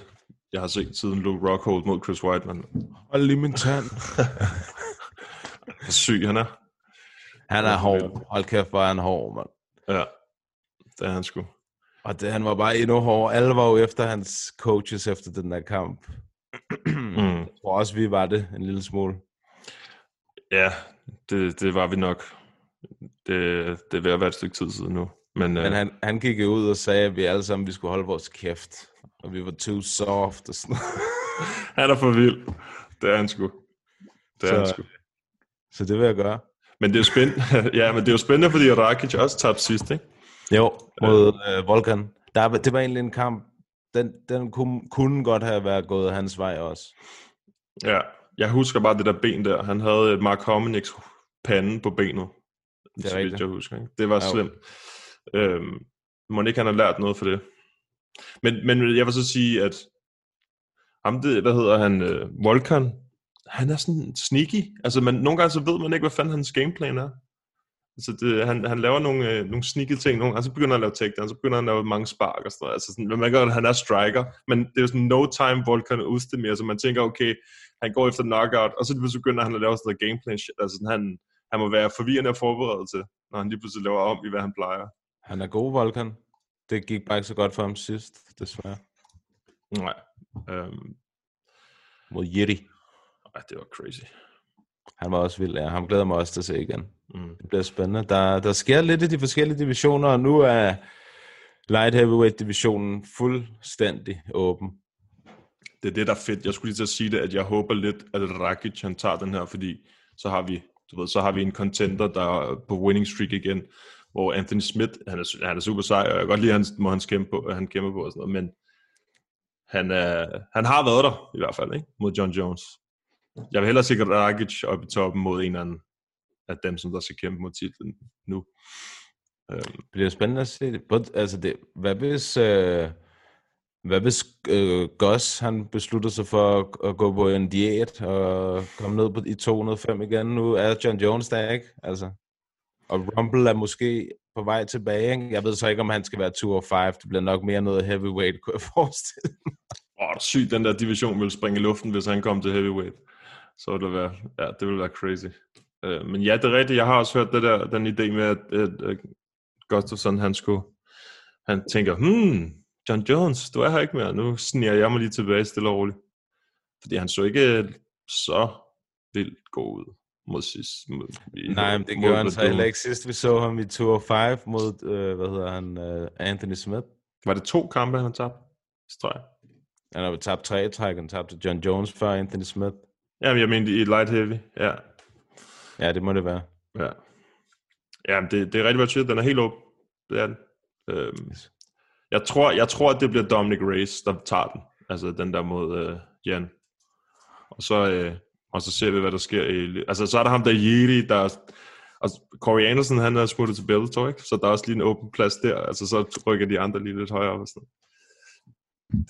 jeg har set siden Luke Rockhold mod Chris Weidman. Hold lige min tand. [LAUGHS] Hvor syg han er. Han er hård. Hold kæft, hvor er han hård, mand. Ja, det er han sgu. Og det, han var bare endnu hårdere. Alle var jo efter hans coaches efter den der kamp. Mm. Jeg tror også, vi var det en lille smule. Ja, det, det var vi nok. Det, det er ved at være et stykke tid siden nu. Men, Men øh, han, han gik ud og sagde, at vi alle sammen vi skulle holde vores kæft. Og vi var too soft og sådan [LAUGHS] han er for vild. Det er han sgu. Det er Så- han sgu. Så det vil jeg gøre. Men det er jo spændende, [LAUGHS] ja, men det er jo spændende, fordi Rakic også tabte sidst, ikke? Jo, mod øh, Volkan. Der, det var egentlig en kamp, den, den kunne, kunne godt have været gået hans vej også. Ja, jeg husker bare det der ben der. Han havde Mark Hominiks pande på benet. Det er rigtigt. jeg husker. Ikke? Det var Jo. slemt. Øhm, må ikke han har lært noget for det. Men, men jeg vil så sige, at ham det, hvad hedder han, øh, Volkan, han er sådan sneaky. Altså, man, nogle gange så ved man ikke, hvad fanden hans gameplan er. Altså, det, han, han laver nogle, øh, nogle sneaky ting, nogle gange så begynder han at lave takedown, så begynder han at lave mange spark og sådan noget. Altså, sådan, man godt, at han er striker, men det er jo sådan no time Volkan Ustemir, så man tænker, okay, han går efter knockout, og så begynder han at lave sådan noget gameplan shit. Altså, sådan, han, han må være forvirrende at forberede til, når han lige pludselig laver om i, hvad han plejer. Han er god, Volkan. Det gik bare ikke så godt for ham sidst, desværre. Nej. Øhm, Mod Yeti. ej, det var crazy. Han var også vild, ja. Ham glæder mig også til at se igen. Mm. Det bliver spændende. Der, der sker lidt i de forskellige divisioner, og nu er light heavyweight divisionen fuldstændig åben. Det er det, der er fedt. Jeg skulle lige til at sige det, at jeg håber lidt, at Rakic han tager den her, fordi så har vi, du ved, så har vi en contender, der er på winning streak igen, hvor Anthony Smith, han er, han er super sej, og jeg kan godt lide, at han, må han kæmpe på, han kæmper på og sådan noget, men han, er, han har været der, i hvert fald, ikke? mod John Jones. Jeg vil hellere sikkert Rakic op i toppen mod en eller anden af dem, som der skal kæmpe mod titlen nu. Øhm, Det bliver spændende at se det. Både- Altså det, hvad hvis, øh, hvad hvis øh, Gus han beslutter sig for at, at gå på en diæt og komme ned på, i 205 igen? Nu er John Jones der, ikke? Altså, og Rumble er måske på vej tilbage. Ikke? Jeg ved så ikke, om han skal være 205. Det bliver nok mere noget heavyweight, kunne jeg [LAUGHS] forestille mig. Åh, er sygt, den der division ville springe i luften, hvis han kom til heavyweight. Så ville det være, ja, det ville være crazy. Uh, men ja, det er rigtigt. Jeg har også hørt det der, den idé med, at, at, at Gustafsson, han skulle, han tænker, hmm, John Jones, du er her ikke mere. Nu sniger jeg mig lige tilbage stille og roligt. Fordi han så ikke så vildt god ud mod sidst. Mod, i- Nej, men det gjorde han så heller ikke sidst. Vi så ham i 205 mod, øh, hvad hedder han, øh, Anthony Smith. Var det to kampe, han har tabt? Streg. Han har tabt tre træk. Han tabte John Jones før Anthony Smith. Jamen, jeg mente i light heavy. Ja, Ja, det må det være. Ja. Ja, men det, det er rigtig, du siger. Den er helt åben. Det er den. Øhm, jeg, tror, jeg tror, at det bliver Dominic Reyes, der tager den. Altså den der mod øh, Jan. Og så, øh, og så ser vi, hvad der sker. I, altså, så er der ham der Yeti, der... Og Corey Anderson, han er smuttet til Bellator, ikke? Så der er også lige en åben plads der. Altså, så rykker de andre lige lidt højere op og sådan.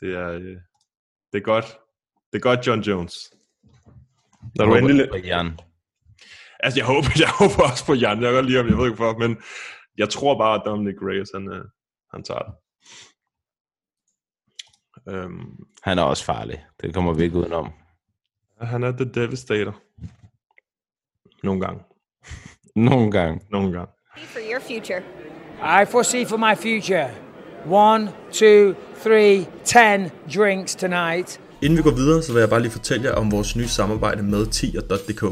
Det er, øh, det er godt. Det er godt, John Jones. Når du endelig, Og Jan. Altså, jeg håber, [LAUGHS] jeg håber også på Jan. Jeg kan godt lide ham, jeg ved ikke hvorfor, men jeg tror bare, at Dominic Reyes, han, øh, han tager det. Øhm, Han er også farlig. Det kommer vi ikke udenom. han er the devastator. Nogle gange. [LAUGHS] Nogle gange. Nogle gange. for your future? I foresee for my future one, two, three, ten drinks tonight. Inden vi går videre, så vil jeg bare lige fortælle jer om vores nye samarbejde med tier.dk.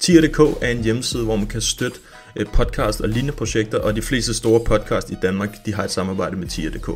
Tier.dk er en hjemmeside, hvor man kan støtte øh, podcast og lignende projekter, og de fleste store podcast i Danmark, de har et samarbejde med tier.dk.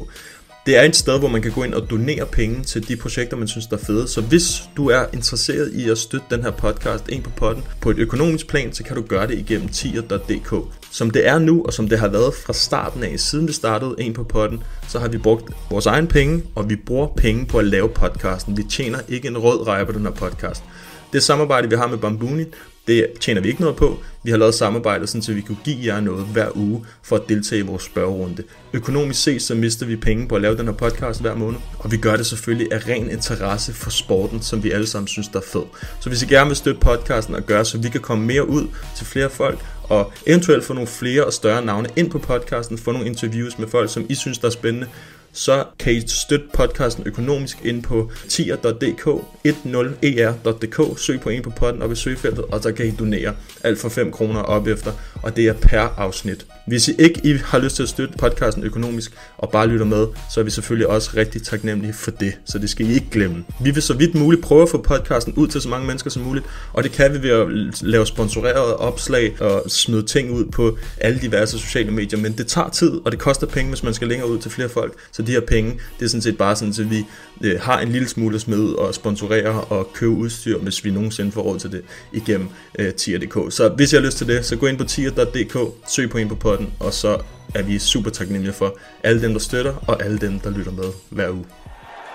Det er et sted, hvor man kan gå ind og donere penge til de projekter, man synes, der er fede. Så hvis du er interesseret i at støtte den her podcast ind på potten på et økonomisk plan, så kan du gøre det igennem tier.dk. Som det er nu, og som det har været fra starten af, siden vi startede en på potten, så har vi brugt vores egen penge, og vi bruger penge på at lave podcasten. Vi tjener ikke en rød reje på den her podcast. Det samarbejde, vi har med Bambuni, det tjener vi ikke noget på. Vi har lavet samarbejde, sådan, så vi kunne give jer noget hver uge for at deltage i vores spørgerunde. Økonomisk set, så mister vi penge på at lave den her podcast hver måned, og vi gør det selvfølgelig af ren interesse for sporten, som vi alle sammen synes, der er fed. Så hvis I gerne vil støtte podcasten og gøre, så vi kan komme mere ud til flere folk, og eventuelt få nogle flere og større navne ind på podcasten, få nogle interviews med folk, som I synes, der er spændende, så kan I støtte podcasten økonomisk ind på tier.dk, 10er.dk, søg på en på podden op i søgefeltet, og så kan I donere alt for 5 kroner op efter, og det er per afsnit. Hvis I ikke I har lyst til at støtte podcasten økonomisk og bare lytter med, så er vi selvfølgelig også rigtig taknemmelige for det, så det skal I ikke glemme. Vi vil så vidt muligt prøve at få podcasten ud til så mange mennesker som muligt, og det kan vi ved at lave sponsorerede opslag og smide ting ud på alle diverse sociale medier, men det tager tid, og det koster penge, hvis man skal længere ud til flere folk, så de her penge, det er sådan set bare sådan, at vi øh, har en lille smule at smide og sponsorere og købe udstyr, hvis vi nogensinde får råd til det igennem øh, tier.dk. Så hvis I har lyst til det, så gå ind på tier.dk, søg på en på potten, og så er vi super taknemmelige for alle dem, der støtter, og alle dem, der lytter med hver uge.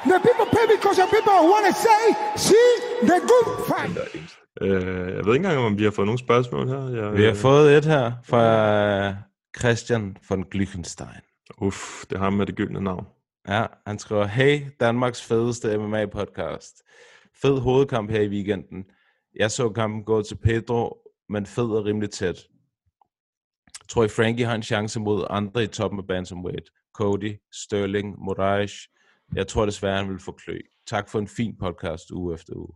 The people pay because the people want to say, see the good fight. Øh, jeg ved ikke engang, om vi har fået nogle spørgsmål her. Jeg, Vi har fået et her fra Christian von Glückenstein. Uff, det er ham med det gyldne navn. Ja, han skriver, Hey, Danmarks fedeste MMA-podcast. Fed hovedkamp her i weekenden. Jeg så kampen gå til Pedro, men fed og rimelig tæt. Tror I Frankie har en chance mod andre i toppen af bantamweight? Cody, Sterling, Moraes. Jeg tror desværre, han vil få klø. Tak for en fin podcast uge efter uge.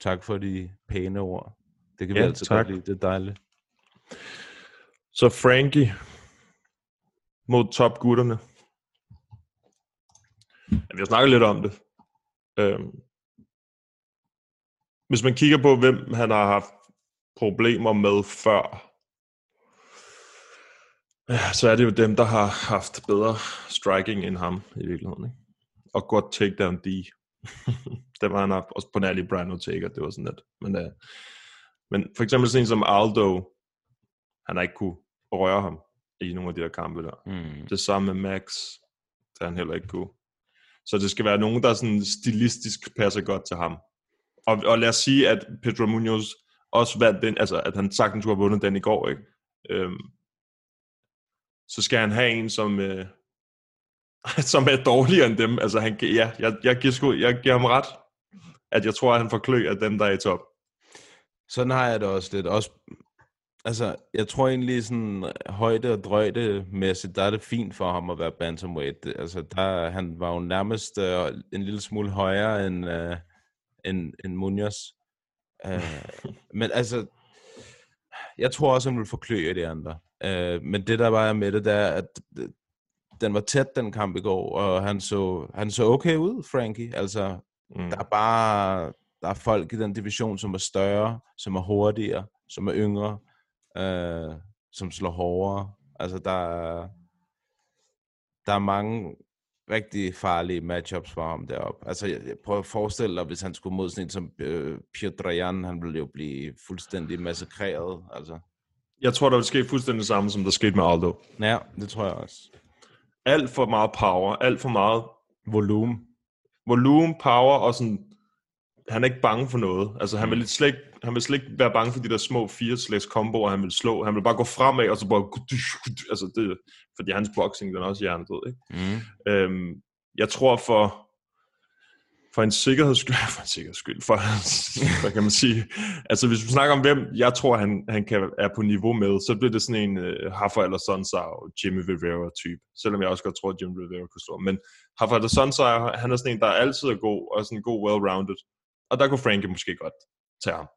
Tak for de pæne ord. Det kan vi Ja, altid tak. godt lide. Det er dejligt. Så Frankie mod topgutterne. Ja, vi har snakket lidt om det. Øhm, hvis man kigger på, hvem han har haft problemer med før, ja, så er det jo dem, der har haft bedre striking end ham i virkeligheden. Ikke? Og godt takedown D. [LAUGHS] det var han haft, også på nærlig Brian Ortega, det var sådan lidt. Men, øh, men for eksempel sådan en som Aldo, han har ikke kunne røre ham i nogle af de der kampe der. Mm. Det samme med Max, der han heller ikke kunne. Så det skal være nogen, der sådan stilistisk passer godt til ham. Og, og lad os sige, at Pedro Munoz også vandt den, altså at han sagtens skulle have vundet den i går, ikke? Øhm, så skal han have en, som, øh, [LAUGHS] som er dårligere end dem. Altså, han, ja, jeg, jeg, giver sgu, jeg giver ham ret, at jeg tror, at han får klø af dem, der er i top. Sådan har jeg det også lidt. Også, altså, jeg tror egentlig sådan højde og drøjde mæssigt, der er det fint for ham at være bantamweight. Det- Altså, der, han var jo nærmest øh, en lille smule højere end, øh, end, end Munoz. Øh, [LAUGHS] men altså, jeg tror også, han vil få klø af de andre. Øh, men det der var med det, der er, at den var tæt, den kamp i går, og han så, han så okay ud, Frankie. Altså, Mm. der er bare der er folk i den division, som er større, som er hurtigere, som er yngre, øh, som slår hårdere. Altså, der er, der er mange rigtig farlige matchups for ham deroppe. Altså, jeg, jeg prøver at forestille dig, hvis han skulle mod sådan en som øh, Piotr Jan, han ville jo blive fuldstændig massakreret. Altså, Jeg tror, der vil ske fuldstændig det samme, som der skete med Aldo. ja, det tror jeg også. Alt for meget power, alt for meget Volumen. volumen, power og sådan, han er ikke bange for noget. Altså, han vil, slet ikke, han vil slet ikke være bange for de der små fire slags komboer, han vil slå. Han vil bare gå fremad, og så bare... Altså, det, fordi hans boxing, den er også hjernedød, ikke? Mm. Øhm, jeg tror for for en sikkerheds skyld, [LAUGHS] for en sikkerheds skyld, for, [LAUGHS] hvad kan man sige, altså hvis vi snakker om hvem, jeg tror han, han kan, er på niveau med, så bliver det sådan en uh, Hafa eller Sonsau, Jimmy Rivera type, selvom jeg også godt tror, at Jimmy Rivera kunne slå, men Hafa eller Sonsau, han er sådan en, der altid er god, og sådan god, well-rounded, og der kunne Frankie måske godt tage ham.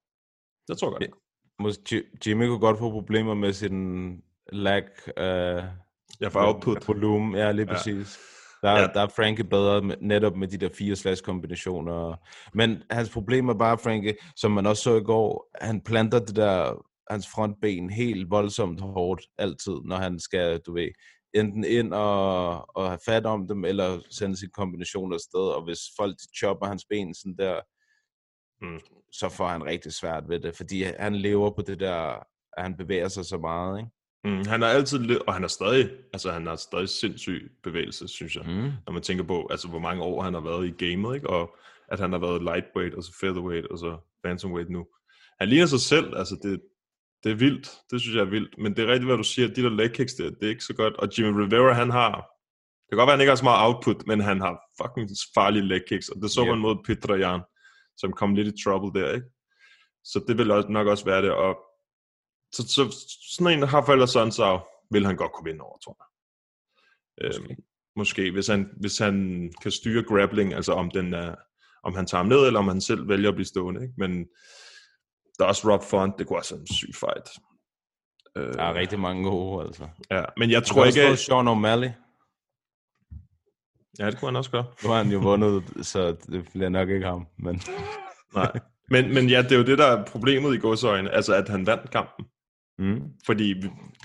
Det tror godt. Ji- Jimmy kunne godt få problemer med sin lag Jeg får output. volumen. Ja, lige Ja. præcis. Der, Ja. ja. der er Frankie bedre med, netop med de der fire slags kombinationer. Men hans problem er bare, Frankie, som man også så i går, han planter det der, hans frontben helt voldsomt hårdt altid, når han skal, du ved, enten ind og, og have fat om dem, eller sende sin kombination afsted, og hvis folk de chopper hans ben sådan der, Mm. så får han rigtig svært ved det, fordi han lever på det der, at han bevæger sig så meget, ikke? Mm, han har altid, og han er stadig, altså han har stadig sindssyg bevægelse, synes jeg. Mm. Når man tænker på, altså hvor mange år han har været i gamet, ikke? Og at han har været lightweight, og så featherweight, og så bantamweight nu. Han ligner sig selv, altså det, det er vildt. Det synes jeg er vildt. Men det er rigtigt, hvad du siger, de der leg kicks der, det er ikke så godt. Og Jimmy Rivera, han har, det kan godt være, han ikke har så meget output, men han har fucking farlige leg kicks. Og det så Ja. man mod Petra Jan, som kom lidt i trouble der, ikke? Så det vil også- nok også være det. Og så, så sådan en, der har forældre sådan, så vil han godt kunne vinde over, tror jeg. Måske. Øhm, måske, hvis han, hvis han kan styre grappling, altså om, den er, om han tager ham ned, eller om han selv vælger at blive stående. Ikke? Men der er også Rob Font, det kunne også være en syg fight. Øh, Der er rigtig mange gode, altså. ja, men jeg tror ikke... også få At, Sean O'Malley. Ja, det kunne han også gøre. Nu har han jo vundet, så det bliver nok ikke ham. Men Nej. Men, men ja, det er jo det, der er problemet i godsøjne, altså at han vandt kampen. mm. Fordi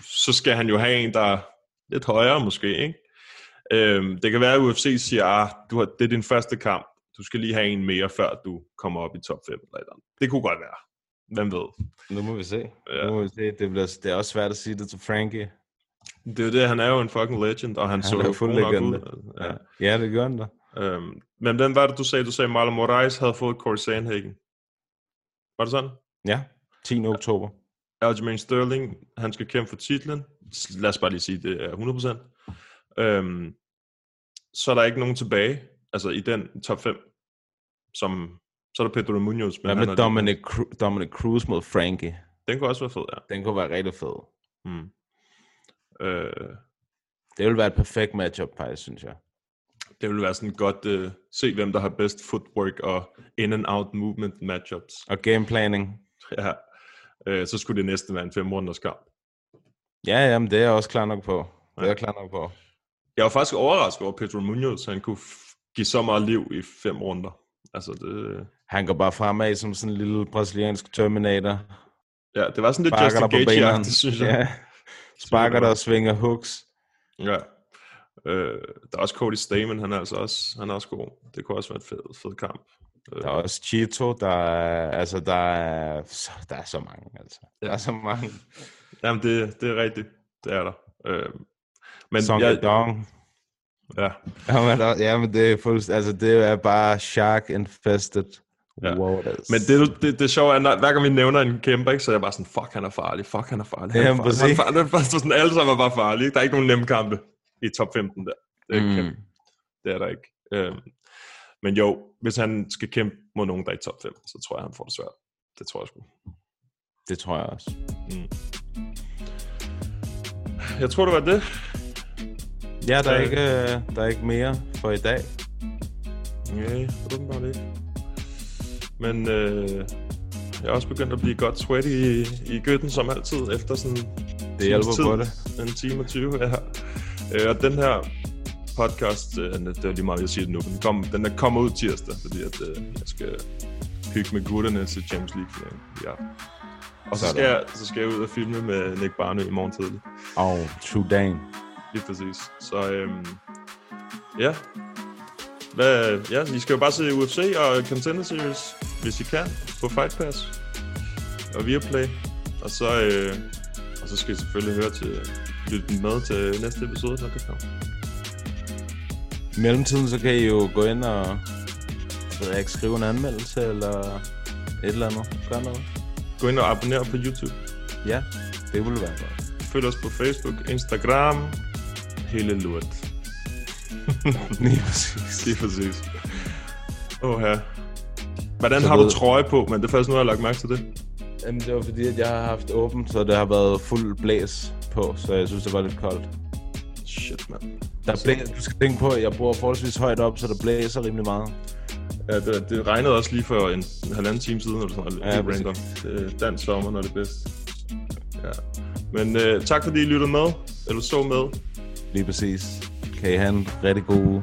så skal han jo have en, der er lidt højere måske, ikke? Øhm, det kan være, at UFC siger, ah, du har, det er din første kamp. Du skal lige have en mere, før du kommer op i top 5. Eller eller andet. Det kunne godt være. Hvem ved? nu må vi se. Ja. Nu må vi se. Det, bliver, det er også svært at sige det til Frankie. Det er jo det, han er jo en fucking legend, og han, Han så jo fuld legende. ud. Ja. Ja, det gør han da. Øhm, men hvem var det, du sagde? Du sagde, Marlon Moraes havde fået Corey Sandhagen. Var det sådan? Ja, 10. oktober. Aljamain Sterling, han skal kæmpe for titlen. Lad os bare lige sige, det er 100%. Øhm, så er der ikke nogen tilbage, altså i den top 5, som, så er der Pedro Munoz. Hvad han med Dominic, Cru- Dominic Cruz mod Frankie? Den kunne også være fed, ja. Den kunne være rigtig fed. Mm. Øh, Det ville være et perfekt matchup, faktisk, synes jeg. det vil være sådan godt øh, se, hvem der har bedst footwork og in-and-out movement matchups. Og gameplanning. [LAUGHS] Ja. Øh, så skulle det næste være en fem runders kamp. Ja, jamen, det er jeg også klar nok på. Det er jeg klar nok på. Jeg var faktisk overrasket over Pedro Munoz, han kunne give så meget liv i fem runder. Altså det, Han går bare fremad som sådan en lille brasiliansk Terminator. ja, det var sådan lidt Sparker Justin benene. Gage-agtigt, synes jeg. Ja. Sparker der og svinger hooks. Ja. Øh, der er også Cody Stamen, han er altså også, han er også god. Det kunne også være et fed, fed kamp. Øh, Der er også Chito, der er, altså der er, der er så mange, altså. Der er så mange. Jamen, det, det er rigtigt. Det er der. Øh, men Song jeg, Dong. ja, Jamen, der, jamen, det er fuldstændig, altså det er bare shark infested Ja. waters. men det, det, det sjove er, når, hver gang vi nævner en kæmper, ikke, så er jeg bare sådan, fuck, han er farlig, fuck, han er farlig. Han er Jamen, farlig, han er farlig. Det sådan, alle sammen er bare farlige. Der er ikke nogen nemme kampe i top 15 der. Det er, mm. Mm. kæmpe, det er der ikke. Øhm, men jo, hvis han skal kæmpe mod nogen, der er i top 5, så tror jeg, han får det svært. Det tror jeg sgu. Det tror jeg også. Jeg tror, det var det. Ja, der er, ikke, øh, der er ikke mere for i dag. Nej, åbenbart ikke. Men øh, jeg er også begyndt at blive godt sweaty i, i gøtten, som altid, efter sådan Det hjælper times på tid. det. En time og 20, ja. Øh, og den her podcast, øh, det er lige meget, jeg siger det nu, den, kom, den er kommet ud tirsdag, fordi at, øh, jeg skal hygge med gutterne til Champions League finalen aften. Og så skal, jeg, så skal jeg ud og filme med Nick Barnø i morgen tidlig. Og oh, true Dan. Lige præcis. Så øhm, ja. Hvad, ja, I skal jo bare se UFC og Contender Series, hvis I kan, på Fight Pass og Viaplay. Og så, øh, og så skal I selvfølgelig høre til, lytte med til næste episode, når det kommer. I mellemtiden, så kan I jo gå ind og ved jeg ikke, skrive en anmeldelse, eller et eller andet. Gør noget. Gå ind og abonner på YouTube. Ja, det ville være godt. Følg os på Facebook, Instagram, hele lort. [LAUGHS] Lige præcis. Lige præcis. Åh ja. Hvordan Så har du trøje på, men det er først nu, jeg har lagt mærke til det. Jamen, det var fordi, at jeg har haft åbent, så det har været fuld blæs på, så jeg synes, det var lidt koldt. Shit, mand. Der blæ... Du skal tænke på, at jeg bor forholdsvis højt op, så der blæser rimelig meget. Ja, det, det regnede også lige for en, en halvanden time siden, eller sådan noget. Ja, præcis. random. Det er dansk sommer, når det er bedst. Ja. Men øh, tak fordi I lyttede med, eller så med. Lige præcis. Kan I have en rigtig god uge.